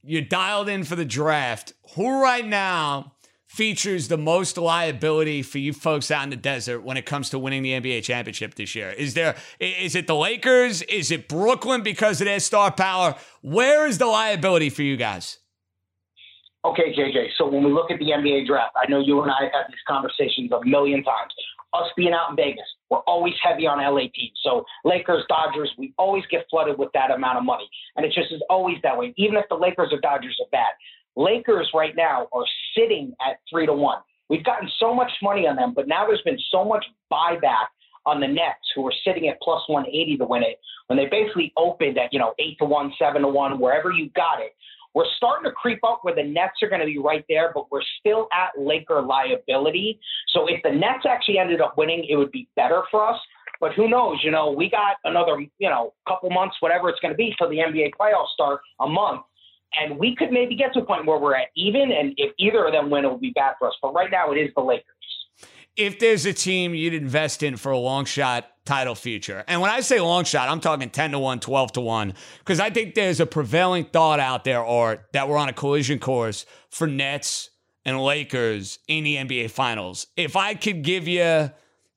you dialed in for the draft. Who right now features the most liability for you folks out in the desert when it comes to winning the NBA championship this year? Is there is it the Lakers? Is it Brooklyn because of their star power? Where is the liability for you guys? Okay, JJ. So when we look at the NBA draft, I know you and I have had these conversations a million times. Us being out in Vegas, we're always heavy on LA teams. So Lakers, Dodgers, we always get flooded with that amount of money. And it just is always that way. Even if the Lakers or Dodgers are bad. Lakers right now are sitting at three to one. We've gotten so much money on them, but now there's been so much buyback on the Nets who are sitting at plus 180 to win it when they basically opened at, you know, eight to one, seven to one, wherever you got it. We're starting to creep up where the Nets are going to be right there, but we're still at Laker liability. So if the Nets actually ended up winning, it would be better for us. But who knows? You know, we got another, you know, couple months, whatever it's going to be, till the NBA playoffs start, a month. And we could maybe get to a point where we're at even. And if either of them win, it would be bad for us. But right now, it is the Lakers if there's a team you'd invest in for a long shot title future, and when I say long shot, I'm talking 10 to 1, 12 to 1, because I think there's a prevailing thought out there, or that we're on a collision course for Nets and Lakers in the NBA Finals. If I could give you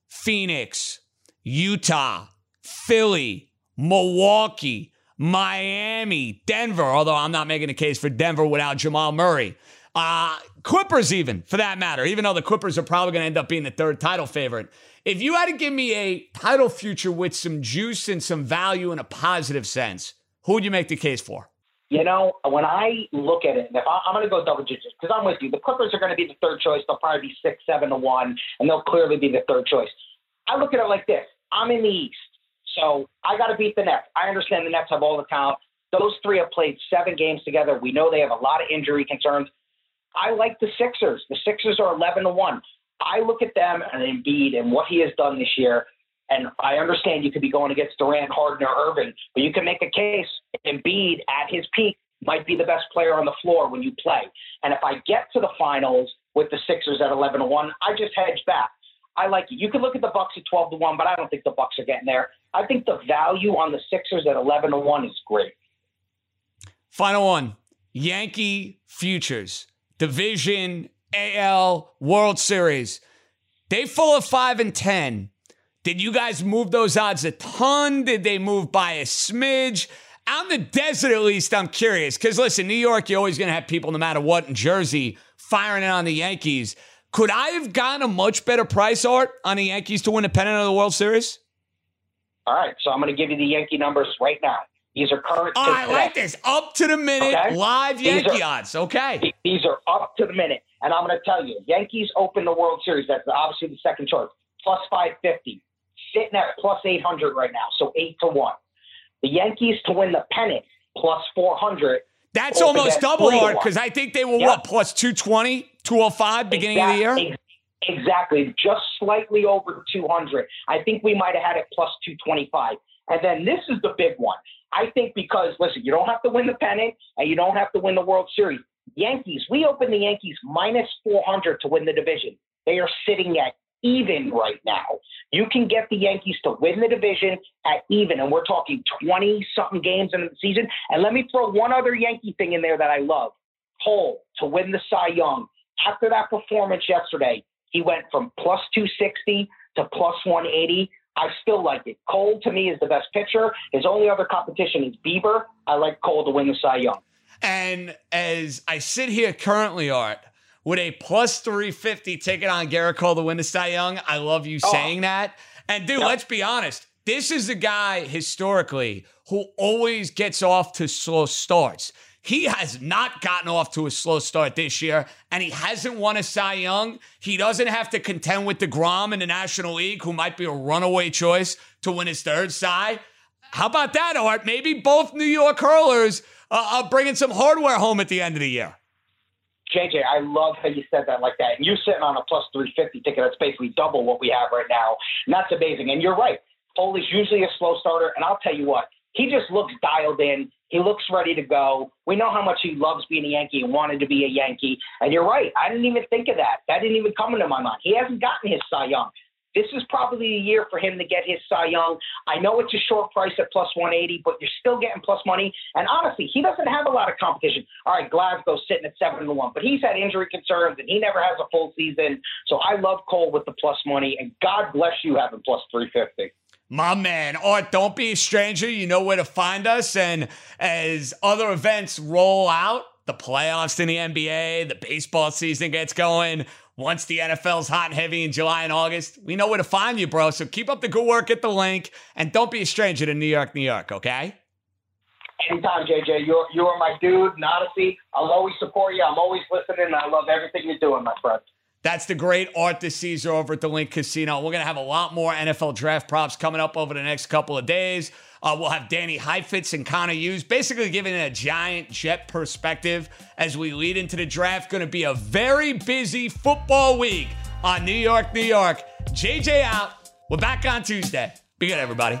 Phoenix, Utah, Philly, Milwaukee, Miami, Denver, although I'm not making a case for Denver without Jamal Murray. Uh, Clippers, even for that matter, even though the Clippers are probably going to end up being the third title favorite. If you had to give me a title future with some juice and some value in a positive sense, who would you make the case for? You know, when I look at it, if I, am going to go double digits because I'm with you. The Clippers are going to be the third choice. They'll probably be six, seven to one, and they'll clearly be the third choice. I look at it like this: I'm in the East, so I got to beat the Nets. I understand the Nets have all the talent. Those three have played seven games together. We know they have a lot of injury concerns. I like the Sixers. The Sixers are 11 to 1. I look at them and Embiid and what he has done this year, and I understand you could be going against Durant, Harden, or Irving, but you can make a case Embiid at his peak might be the best player on the floor when you play. And if I get to the finals with the Sixers at 11 to 1, I just hedge back. I like it. You can look at the Bucks at 12 to 1, but I don't think the Bucks are getting there. I think the value on the Sixers at 11 to 1 is great. Final one. Yankee futures, division, AL, World Series. They full of five and ten. Did you guys move those odds a ton? Did they move by a smidge? In the desert, at least, I'm curious. Because listen, New York, you're always going to have people, no matter what, in Jersey firing it on the Yankees. Could I have gotten a much better price, Art, on the Yankees to win the pennant of the World Series? All right, so I'm going to give you the Yankee numbers right now. These are current. Oh, I like this. Up to the minute, Okay. live Yankee are- odds. Okay. These are up to the minute. And I'm going to tell you, Yankees open the World Series. That's obviously the second choice. Plus 550. Sitting at plus 800 right now. So 8 to 1. The Yankees to win the pennant. Plus 400. That's almost double, 3 to Art, 1. because I think they were Yeah. what, plus 220, 205 beginning of the year? Exactly, just slightly over 200. I think we might have had it plus 225. And then this is the big one. I think because, listen, you don't have to win the pennant and you don't have to win the World Series. Yankees, we open the Yankees minus 400 to win the division. They are sitting at even right now. You can get the Yankees to win the division at even, and we're talking 20 something games in the season. And let me throw one other Yankee thing in there that I love Cole to win the Cy Young. After that performance yesterday, he went from plus 260 to plus 180. I still like it. Cole to me is the best pitcher. His only other competition is Bieber. I like Cole to win the Cy Young. And as I sit here currently, Art, with a plus 350 ticket on Gerrit Cole to win the Cy Young, I love you Oh. saying that. And dude, let's be honest. This is the guy historically who always gets off to slow starts. He has not gotten off to a slow start this year, and he hasn't won a Cy Young. He doesn't have to contend with DeGrom in the National League, who might be a runaway choice to win his third Cy. How about that, Art? Maybe both New York hurlers uh, are bringing some hardware home at the end of the year. JJ, I love how you said that like that. And you're sitting on a plus 350 ticket. That's basically double what we have right now. And that's amazing. And you're right. Cole is usually a slow starter. And I'll tell you what, he just looks dialed in. He looks ready to go. We know how much he loves being a Yankee and wanted to be a Yankee. And you're right. I didn't even think of that. That didn't even come into my mind. He hasn't gotten his Cy Young. This is probably a year for him to get his Cy Young. I know it's a short price at plus 180, but you're still getting plus money. And honestly, he doesn't have a lot of competition. All right, Glasnow's sitting at seven to one, but he's had injury concerns and he never has a full season. So I love Cole with the plus money, and God bless you having plus 350. My man, Art, don't be a stranger. You know where to find us. And as other events roll out, the playoffs in the NBA, the baseball season gets going. Once the NFL's hot and heavy in July and August, we know where to find you, bro. So keep up the good work at the LINQ and don't be a stranger to New York, New York, okay? Anytime, JJ, you're you're my dude, honestly, I'll always support you. I'm always listening, and I love everything you're doing, my friend. That's the great Art DeCesar over at the LINQ Casino. We're going to have a lot more NFL draft props coming up over the next couple of days. Uh, we'll have Danny Heifetz and Connor Hughes basically giving it a giant jet perspective as we lead into the draft. Going to be a very busy football week on New York, New York. JJ out. We're back on Tuesday. Be good, everybody.